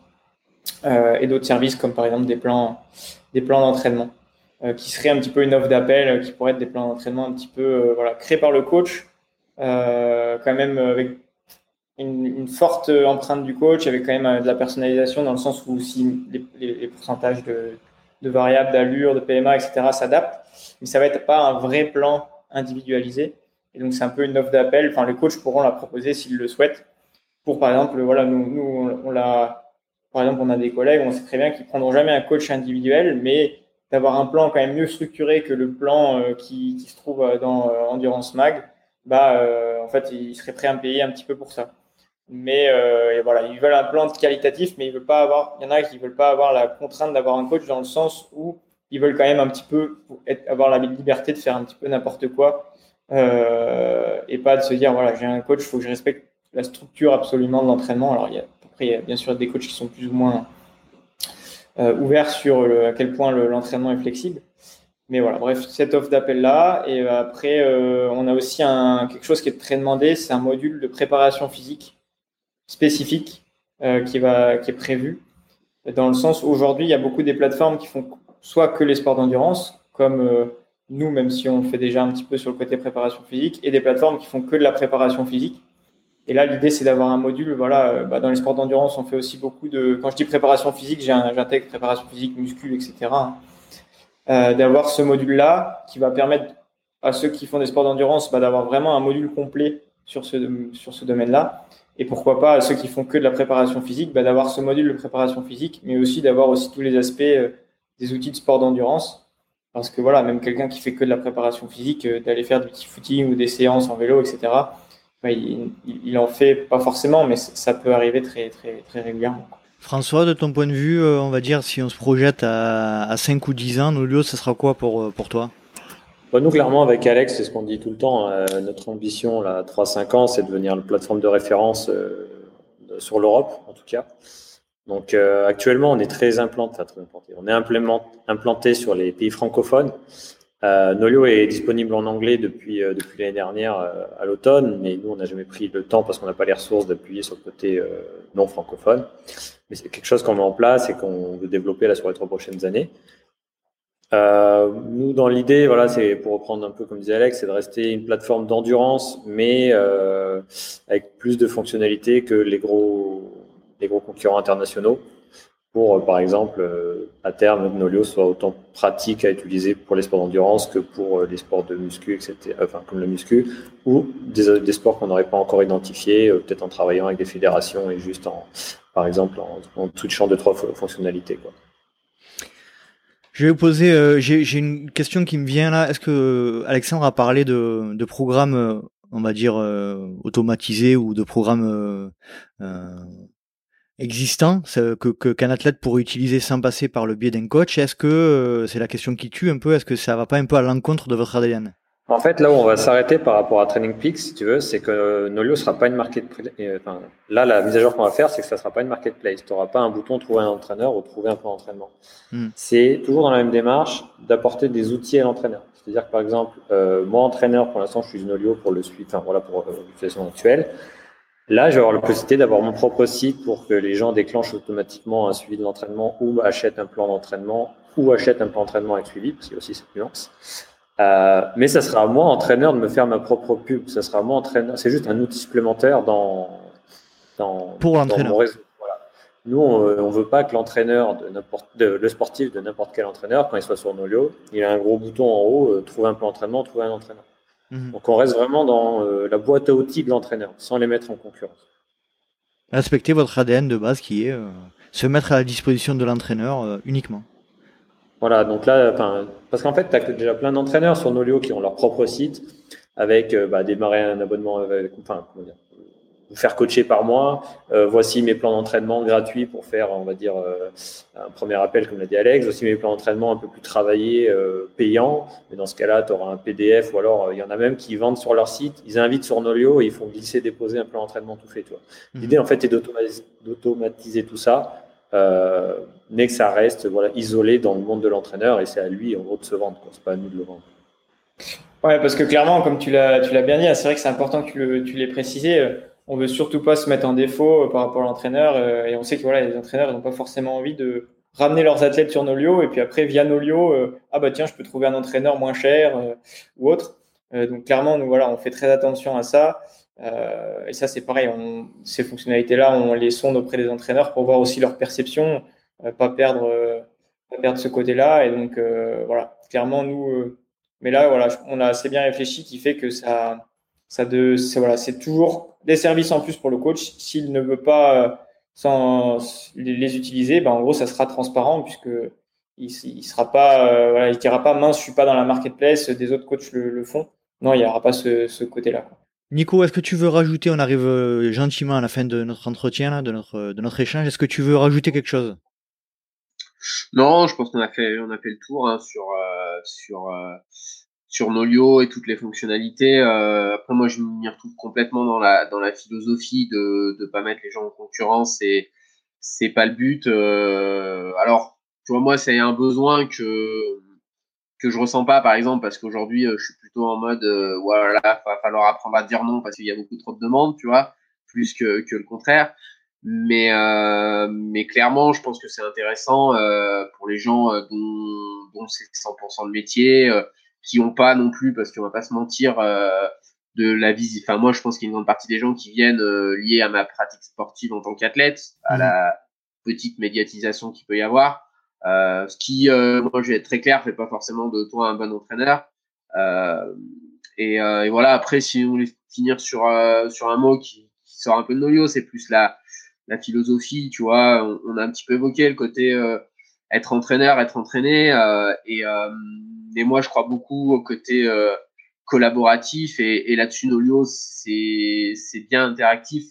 et d'autres services comme par exemple des plans des plans d'entraînement qui seraient un petit peu une offre d'appel qui pourraient être des plans d'entraînement un petit peu voilà créés par le coach quand même avec une, forte empreinte du coach avec quand même euh, de la personnalisation dans le sens où si les, pourcentages de, variables d'allure, de PMA, etc. s'adaptent, mais ça va être pas un vrai plan individualisé. Et donc c'est un peu une offre d'appel. Enfin, les coachs pourront la proposer s'ils le souhaitent. Pour par exemple, voilà, nous, on, l'a, par exemple, on a des collègues, on sait très bien qu'ils prendront jamais un coach individuel, mais d'avoir un plan quand même mieux structuré que le plan euh, qui, se trouve euh, dans Endurance Mag, bah en fait ils seraient prêts à me payer un petit peu pour ça. Mais euh, voilà, ils veulent un plan qualitatif, mais ils veulent pas avoir. Il y en a qui veulent pas avoir la contrainte d'avoir un coach dans le sens où ils veulent quand même un petit peu avoir la liberté de faire un petit peu n'importe quoi euh, et pas de se dire voilà j'ai un coach, il faut que je respecte la structure absolument de l'entraînement. Alors il y a après il y a bien sûr des coachs qui sont plus ou moins euh, ouverts sur à quel point le- l'entraînement est flexible. Mais voilà, bref, cette offre d'appel là. Et après, on a aussi un, quelque chose qui est très demandé, c'est un module de préparation physique spécifique euh, qui, va, qui est prévu. Dans le sens aujourd'hui, il y a beaucoup des plateformes qui font soit que les sports d'endurance, comme euh, nous, même si on fait déjà un petit peu sur le côté préparation physique, et des plateformes qui font que de la préparation physique. Et là, l'idée, c'est d'avoir un module. Voilà, euh, bah, dans les sports d'endurance, on fait aussi beaucoup de. Quand je dis préparation physique, j'intègre préparation physique, muscu, etc. hein. D'avoir ce module-là qui va permettre à ceux qui font des sports d'endurance bah, d'avoir vraiment un module complet sur ce, sur ce domaine-là. Et pourquoi pas ceux qui font que de la préparation physique, bah, d'avoir ce module de préparation physique, mais aussi d'avoir aussi tous les aspects euh, des outils de sport d'endurance. Parce que voilà, même quelqu'un qui fait que de la préparation physique, euh, d'aller faire du petit footing ou des séances en vélo, etc., bah, il, il- en fait pas forcément, mais ça peut arriver très, très, très régulièrement. François, de ton point de vue, euh, on va dire, si on se projette à, à 5 ou 10 ans, Nolio, ça sera quoi pour, pour toi? Bon, nous, clairement, avec Alex, c'est ce qu'on dit tout le temps. euh, notre ambition, là, 3-5 ans, c'est de devenir une plateforme de référence euh, sur l'Europe, en tout cas. Donc, euh, actuellement, on est très implanté, enfin, très implanté. On est implanté sur les pays francophones. Euh, Nolio est disponible en anglais depuis, euh, depuis l'année dernière euh, à l'automne, mais nous, on n'a jamais pris le temps parce qu'on n'a pas les ressources d'appuyer sur le côté euh, non francophone. Mais c'est quelque chose qu'on met en place et qu'on veut développer là sur les trois prochaines années. Euh, nous, dans l'idée, voilà, c'est pour reprendre un peu comme disait Alex, c'est de rester une plateforme d'endurance, mais euh, avec plus de fonctionnalités que les gros, les gros concurrents internationaux. Pour, euh, par exemple, euh, à terme, que Nolio soit autant pratique à utiliser pour les sports d'endurance que pour euh, les sports de muscu, etc. Enfin, comme le muscu, ou des, sports qu'on n'aurait pas encore identifiés, peut-être en travaillant avec des fédérations et juste en, par exemple, en, en switchant deux trois fonctionnalités, quoi. Je vais vous poser, euh, j'ai une question qui me vient là. Est-ce que euh, Alexandre a parlé de, programmes, euh, on va dire, automatisés ou de programmes existants que qu'un athlète pourrait utiliser sans passer par le biais d'un coach? Est-ce que c'est la question qui tue un peu? Est-ce que ça va pas un peu à l'encontre de votre ADN en fait, là où on va s'arrêter par rapport à Training Peaks, si tu veux, c'est que Nolio sera pas une marketplace. Enfin, là, la mise à jour qu'on va faire, c'est que ça sera pas une marketplace. Tu n'auras pas un bouton trouver un entraîneur ou trouver un plan d'entraînement. Hmm. C'est toujours dans la même démarche d'apporter des outils à l'entraîneur. C'est-à-dire que par exemple, euh, moi entraîneur, pour l'instant, je suis Nolio pour le suite, enfin voilà pour euh, l'utilisation actuelle. Là, je vais avoir la possibilité d'avoir mon propre site pour que les gens déclenchent automatiquement un suivi de l'entraînement ou achètent un plan d'entraînement ou achètent un plan d'entraînement avec suivi, parce qu'il y a aussi cette nuance. Euh, mais ça sera à moi, entraîneur, de me faire ma propre pub. Ça sera à moi, entraîneur. C'est juste un outil supplémentaire dans, dans, Pour l'entraîneur. Voilà. Nous, on ne veut pas que l'entraîneur, de n'importe, le sportif de n'importe quel entraîneur, quand il soit sur Nolio, il a un gros bouton en haut, euh, trouver un plan d'entraînement, trouver un entraîneur. Mhm. Donc on reste vraiment dans euh, la boîte à outils de l'entraîneur, sans les mettre en concurrence. Respectez votre ADN de base qui est se mettre à la disposition de l'entraîneur uniquement. Voilà, donc là, parce qu'en fait, tu as déjà plein d'entraîneurs sur Nolio qui ont leur propre site avec euh, bah, démarrer un abonnement, avec, enfin, comment dire, vous faire coacher par mois. Euh, voici mes plans d'entraînement gratuits pour faire, on va dire, euh, un premier appel, comme l'a dit Alex. Voici mes plans d'entraînement un peu plus travaillés, payants. Mais dans ce cas-là, tu auras un PDF ou alors il y en a même qui vendent sur leur site. Ils invitent sur Nolio et ils font glisser, déposer un plan d'entraînement tout fait. Mmh. L'idée, en fait, est d'automatiser tout ça euh, mais que ça reste voilà, isolé dans le monde de l'entraîneur et c'est à lui en gros de se vendre, c'est pas à nous de le vendre. Ouais, parce que clairement, comme tu l'as, bien dit, hein, c'est vrai que c'est important que tu, l'aies précisé. On veut surtout pas se mettre en défaut euh, par rapport à l'entraîneur euh, et on sait que voilà, les entraîneurs n'ont pas forcément envie de ramener leurs athlètes sur Nolio et puis après via Nolio, ah bah tiens, je peux trouver un entraîneur moins cher ou autre. donc clairement, nous voilà, on fait très attention à ça. Euh, et ça, c'est pareil, ces fonctionnalités-là, on les sonde auprès des entraîneurs pour voir aussi leur perception, euh, pas perdre, euh, pas perdre ce côté-là. Et donc, voilà, clairement, nous, mais là, voilà, on a assez bien réfléchi qui fait que ça, ça de, c'est, voilà, c'est toujours des services en plus pour le coach. S'il ne veut pas les, utiliser, ben, en gros, ça sera transparent puisque il, il sera pas, voilà, il dira pas mince, je suis pas dans la marketplace, des autres coachs le, font. Non, il n'y aura pas ce côté-là. Nico, est-ce que tu veux rajouter, on arrive euh, gentiment à la fin de notre entretien, de, notre, échange, est-ce que tu veux rajouter quelque chose? Non, je pense qu'on a fait, on a le tour hein, sur, euh, sur, euh, et toutes les fonctionnalités. après, moi, je m'y retrouve complètement dans la, philosophie de ne pas mettre les gens en concurrence et c'est pas le but. alors, tu vois, moi, c'est un besoin que que je ressens pas par exemple parce qu'aujourd'hui euh, je suis plutôt en mode euh, voilà va falloir apprendre à dire non parce qu'il y a beaucoup trop de demandes tu vois plus que, que le contraire mais euh, mais clairement je pense que c'est intéressant euh, pour les gens euh, dont, dont c'est 100% de métier qui ont pas non plus parce qu'on va pas se mentir de la visite enfin moi je pense qu'il y a une grande partie des gens qui viennent liés à ma pratique sportive en tant qu'athlète à mmh. la petite médiatisation qu'il peut y avoir euh, ce qui, euh, moi, je vais être très clair, fait pas forcément de toi un bon entraîneur. Euh, et, et, voilà, après, si on voulait finir sur, sur un mot qui, qui, sort un peu de noyau, c'est plus la, la philosophie, tu vois. On, on, a un petit peu évoqué le côté être entraîneur, être entraîné. et, et moi, je crois beaucoup au côté collaboratif. Et, et là-dessus, Nolio, c'est bien interactif.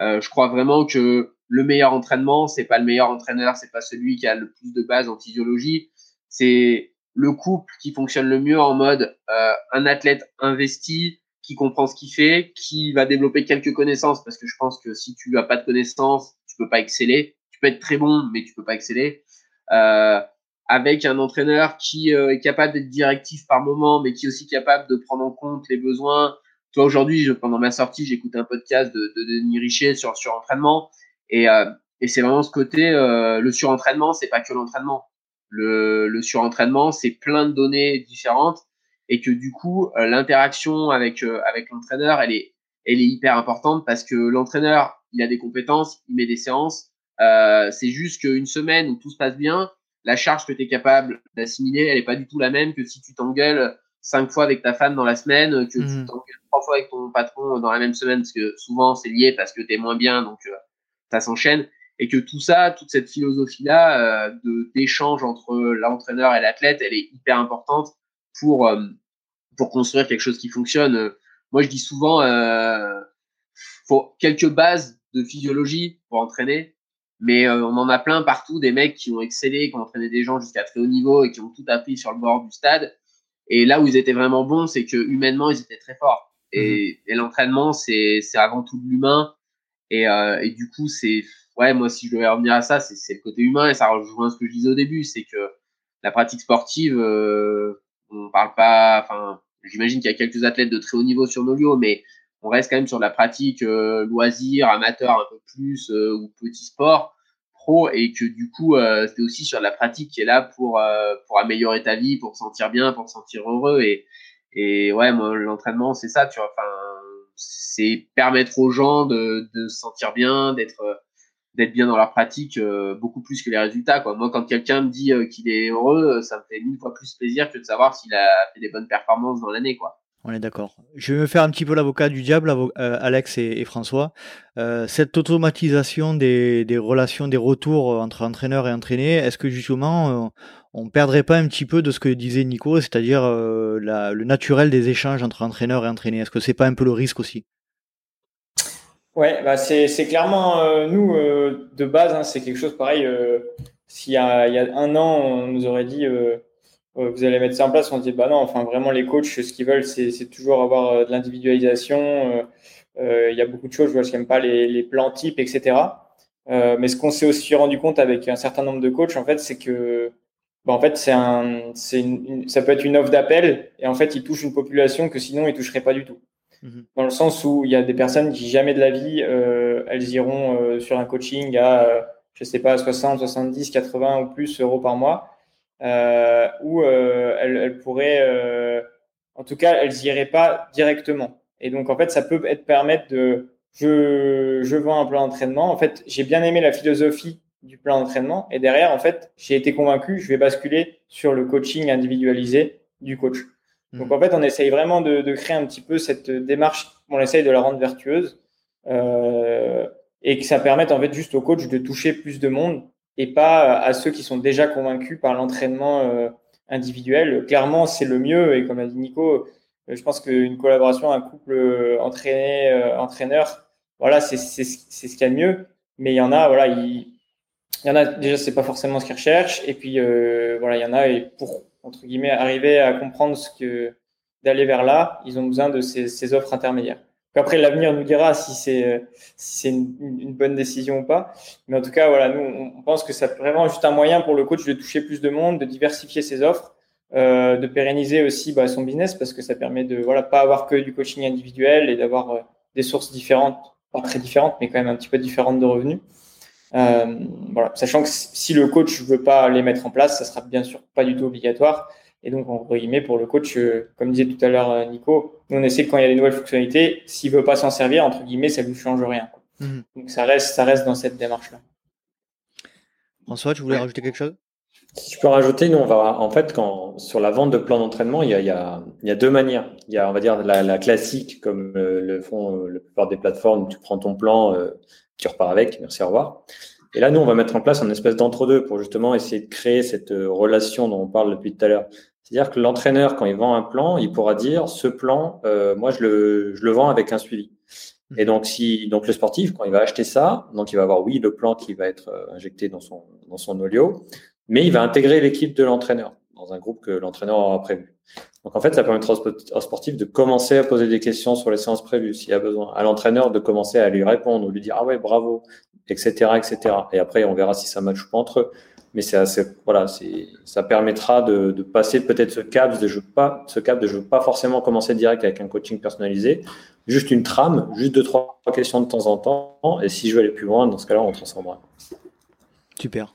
Euh, je crois vraiment que le meilleur entraînement, c'est pas le meilleur entraîneur, c'est pas celui qui a le plus de base en physiologie, c'est le couple qui fonctionne le mieux en mode euh, un athlète investi qui comprend ce qu'il fait, qui va développer quelques connaissances parce que je pense que si tu as pas de connaissances, tu peux pas exceller. Tu peux être très bon, mais tu peux pas exceller. Euh, avec un entraîneur qui euh, est capable d'être directif par moment, mais qui est aussi capable de prendre en compte les besoins. Toi aujourd'hui, pendant ma sortie, j'écoute un podcast de, de Denis Richer sur sur entraînement et, euh, et c'est vraiment ce côté, euh, le surentraînement, c'est pas que l'entraînement. Le, le surentraînement, c'est plein de données différentes et que du coup, euh, l'interaction avec, avec l'entraîneur, elle est, elle est hyper importante parce que l'entraîneur, il a des compétences, il met des séances. Euh, c'est juste qu'une semaine où tout se passe bien, la charge que tu es capable d'assimiler, elle est pas du tout la même que si tu t'engueules cinq fois avec ta femme dans la semaine, que tu mmh. t'engueules trois fois avec ton patron dans la même semaine, parce que souvent c'est lié parce que tu es moins bien, donc ça s'enchaîne et que tout ça, toute cette philosophie-là euh, de d'échange entre l'entraîneur et l'athlète, elle est hyper importante pour euh, pour construire quelque chose qui fonctionne. Moi, je dis souvent, euh, faut quelques bases de physiologie pour entraîner, Mais on en a plein partout, des mecs qui ont excellé, qui ont entraîné des gens jusqu'à très haut niveau et qui ont tout appris sur le bord du stade. Et là où ils étaient vraiment bons, c'est que humainement, ils étaient très forts. Et, mhm. et l'entraînement, c'est avant tout de l'humain. Et, euh, et, du coup, c'est ouais, moi, si je devais revenir à ça, c'est le côté humain et ça rejoint ce que je disais au début, c'est que la pratique sportive, euh, on parle pas, enfin, j'imagine qu'il y a quelques athlètes de très haut niveau sur nos lieux, mais on reste quand même sur la pratique euh, loisir, amateur un peu plus euh, ou petit sport pro et que du coup euh, c'est aussi sur la pratique qui est là pour euh, pour améliorer ta vie, pour te sentir bien, pour te sentir heureux et et ouais, moi l'entraînement c'est ça, tu vois, enfin c'est permettre aux gens de de se sentir bien, d'être d'être bien dans leur pratique euh, beaucoup plus que les résultats. Quoi. Moi, quand quelqu'un me dit euh, qu'il est heureux, ça me fait mille fois plus plaisir que de savoir s'il a fait des bonnes performances dans l'année. On est d'accord. Je vais me faire un petit peu l'avocat du diable, euh, Alex et, François. cette automatisation des, des, relations, des retours entre entraîneurs et entraînés, est-ce que justement on perdrait pas un petit peu de ce que disait Nico, c'est-à-dire le naturel des échanges entre entraîneurs et entraînés? Est-ce que c'est pas un peu le risque aussi? Ouais, bah c'est, clairement euh, nous euh, de base, hein, c'est quelque chose pareil. Euh, s'il y a, il y a un an, on nous aurait dit vous allez mettre ça en place, on dit bah non, enfin vraiment les coachs, ce qu'ils veulent, c'est, toujours avoir de l'individualisation. il y a beaucoup de choses, je vois, je n'aime pas les, les plans types, etc. mais ce qu'on s'est aussi rendu compte avec un certain nombre de coachs, en fait, c'est que bah, en fait, c'est un, c'est une, ça peut être une offre d'appel et en fait, ils touchent une population que sinon ils toucheraient pas du tout. Mhm. Dans le sens où il y a des personnes qui jamais de la vie, euh, elles iront euh, sur un coaching à, euh, je sais pas, 60, 70, 80 ou plus euros par mois, où elles, pourraient, en tout cas, elles iraient pas directement. Et donc, en fait, ça peut être permettre de, je, je vends un plan d'entraînement. En fait, j'ai bien aimé la philosophie du plan d'entraînement. Et derrière, en fait, j'ai été convaincu, je vais basculer sur le coaching individualisé du coach. Donc en fait, on essaye vraiment de, de, créer un petit peu cette démarche, on essaye de la rendre vertueuse euh, et que ça permette en fait juste au coach de toucher plus de monde et pas à ceux qui sont déjà convaincus par l'entraînement euh, individuel. Clairement, c'est le mieux et comme a dit Nico, euh, je pense qu'une collaboration, un couple euh, entraîné, euh, entraîneur, voilà, c'est c'est ce qu'il y a de mieux. Mais il y en a, voilà, il, il y en a déjà, c'est pas forcément ce qu'ils recherchent. Et puis voilà, il y en a et pour entre guillemets, arriver à comprendre ce que d'aller vers là, ils ont besoin de ces, offres intermédiaires. Après, l'avenir nous dira si c'est une, bonne décision ou pas. Mais en tout cas, voilà, nous, on pense que c'est vraiment juste un moyen pour le coach de toucher plus de monde, de diversifier ses offres, euh, de pérenniser aussi bah, son business parce que ça permet de voilà pas avoir que du coaching individuel et d'avoir euh, des sources différentes, pas très différentes, mais quand même un petit peu différentes de revenus. Euh, voilà, sachant que si le coach veut pas les mettre en place, ça sera bien sûr pas du tout obligatoire. Et donc, entre guillemets, pour le coach, euh, comme disait tout à l'heure euh, Nico, nous on essaie que quand il y a des nouvelles fonctionnalités, s'il veut pas s'en servir, entre guillemets, ça lui change rien. Mhm. Donc ça reste, ça reste dans cette démarche-là. François, tu voulais rajouter quelque chose? Si je peux rajouter, nous, on va, en fait, quand, sur la vente de plans d'entraînement, il y a, il y, a, il y a deux manières. Il y a, on va dire, la, la classique, comme le font la plupart des plateformes, tu prends ton plan, tu repars avec, merci, au revoir. Et là, nous, on va mettre en place un espèce d'entre-deux pour justement essayer de créer cette euh, relation dont on parle depuis tout à l'heure. C'est-à-dire que l'entraîneur, quand il vend un plan, il pourra dire ce plan, euh, moi, je le, je le vends avec un suivi. Et donc, si donc le sportif, quand il va acheter ça, donc il va avoir oui le plan qui va être euh, injecté dans son dans son olio, mais il va intégrer l'équipe de l'entraîneur dans un groupe que l'entraîneur aura prévu. Donc en fait, ça permettra au sportif de commencer à poser des questions sur les séances prévues s'il y a besoin, à l'entraîneur de commencer à lui répondre ou lui dire ah ouais bravo, etc., etc. Et après, on verra si ça matche ou pas entre eux. Mais c'est voilà, c'est ça permettra de, de passer peut-être ce cap de je pas ce cap de je veux pas forcément commencer direct avec un coaching personnalisé, juste une trame, juste deux trois questions de temps en temps. Et si je veux aller plus loin, dans ce cas-là, on transformera. Super.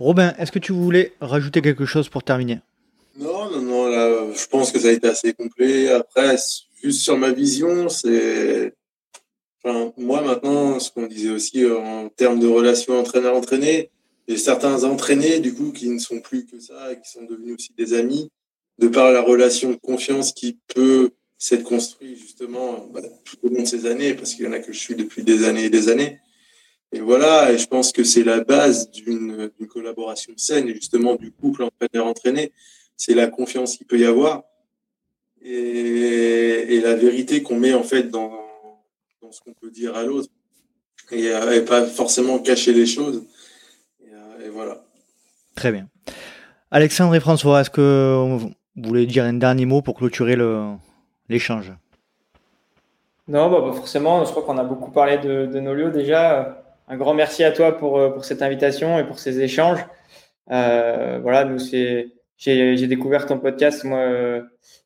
Robin, est-ce que tu voulais rajouter quelque chose pour terminer? Non, non, Là, je pense que ça a été assez complet. Après, juste sur ma vision, c'est moi, maintenant, ce qu'on disait aussi euh, en termes de relation entraîneur-entraîné, a certains entraînés, du coup, qui ne sont plus que ça, et qui sont devenus aussi des amis, de par la relation de confiance qui peut s'être construite justement bah, tout au long de ces années, parce qu'il y en a que je suis depuis des années et des années. Et voilà, et je pense que c'est la base d'une collaboration saine, et justement du couple entraîneur-entraîné, c'est la confiance qu'il peut y avoir, et, et la vérité qu'on met en fait dans, ce qu'on peut dire à l'autre et, euh, et, pas forcément cacher les choses. et voilà. Très bien. Alexandre et François, est-ce que vous voulez dire un dernier mot pour clôturer l'échange? Non, bah, bah, forcément, je crois qu'on a beaucoup parlé de, de Nolio déjà. Un grand merci à toi pour, pour cette invitation et pour ces échanges. Euh, voilà, nous, c'est, j'ai, découvert ton podcast, moi, euh,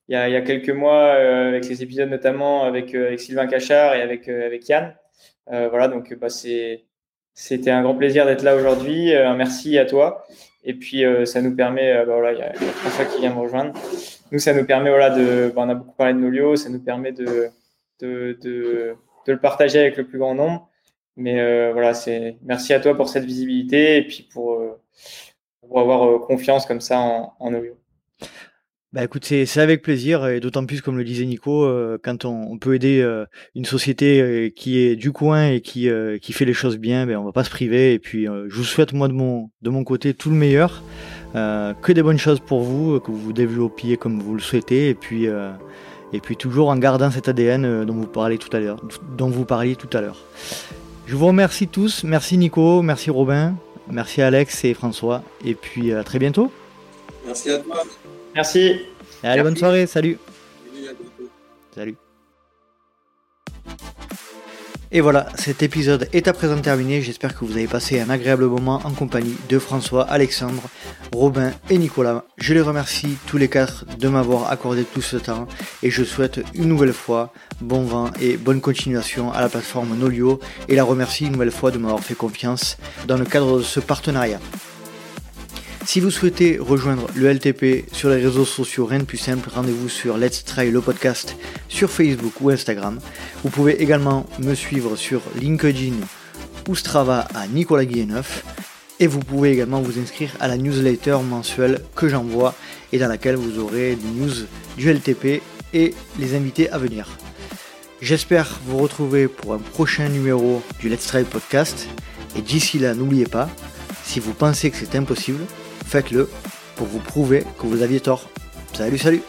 il, y a, quelques mois, euh, avec les épisodes notamment avec, avec Sylvain Cachard et avec, Yann. voilà, donc bah, c'était un grand plaisir d'être là aujourd'hui. un merci à toi. Et puis, ça nous permet, bah, voilà, il y, a, François qui vient me rejoindre. Nous, ça nous permet, voilà, de, bah, on a beaucoup parlé de Nolio, ça nous permet de, de, de, le partager avec le plus grand nombre. Mais voilà, merci à toi pour cette visibilité et puis pour, pour avoir euh, confiance comme ça en, en bah écoute, c'est avec plaisir, et d'autant plus, comme le disait Nico, euh, quand on, peut aider euh, une société qui est du coin et qui, qui fait les choses bien, ben on va pas se priver. Et puis, je vous souhaite, moi, de mon, de mon côté, tout le meilleur. que des bonnes choses pour vous, que vous vous développiez comme vous le souhaitez. Et puis, et puis toujours en gardant cet ADN dont vous parliez tout à l'heure. Dont vous parliez tout à l'heure. Je vous remercie tous. Merci Nico, merci Robin. Merci Alex et François. Et puis à très bientôt. Merci à toi. Merci. Allez, bonne soirée. Salut. Salut. Et voilà, cet épisode est à présent terminé. J'espère que vous avez passé un agréable moment en compagnie de François, Alexandre, Robin et Nicolas. Je les remercie tous les quatre de m'avoir accordé tout ce temps et je souhaite une nouvelle fois bon vent et bonne continuation à la plateforme Nolio et la remercie une nouvelle fois de m'avoir fait confiance dans le cadre de ce partenariat. Si vous souhaitez rejoindre le LTP sur les réseaux sociaux, rien de plus simple, rendez-vous sur Let's Try le podcast sur Facebook ou Instagram. Vous pouvez également me suivre sur LinkedIn ou Strava à Nicolas Guilleneuf. Et vous pouvez également vous inscrire à la newsletter mensuelle que j'envoie et dans laquelle vous aurez des news du LTP et les invités à venir. J'espère vous retrouver pour un prochain numéro du Let's Try podcast. Et d'ici là, n'oubliez pas, si vous pensez que c'est impossible, faites-le pour vous prouver que vous aviez tort. Salut, salut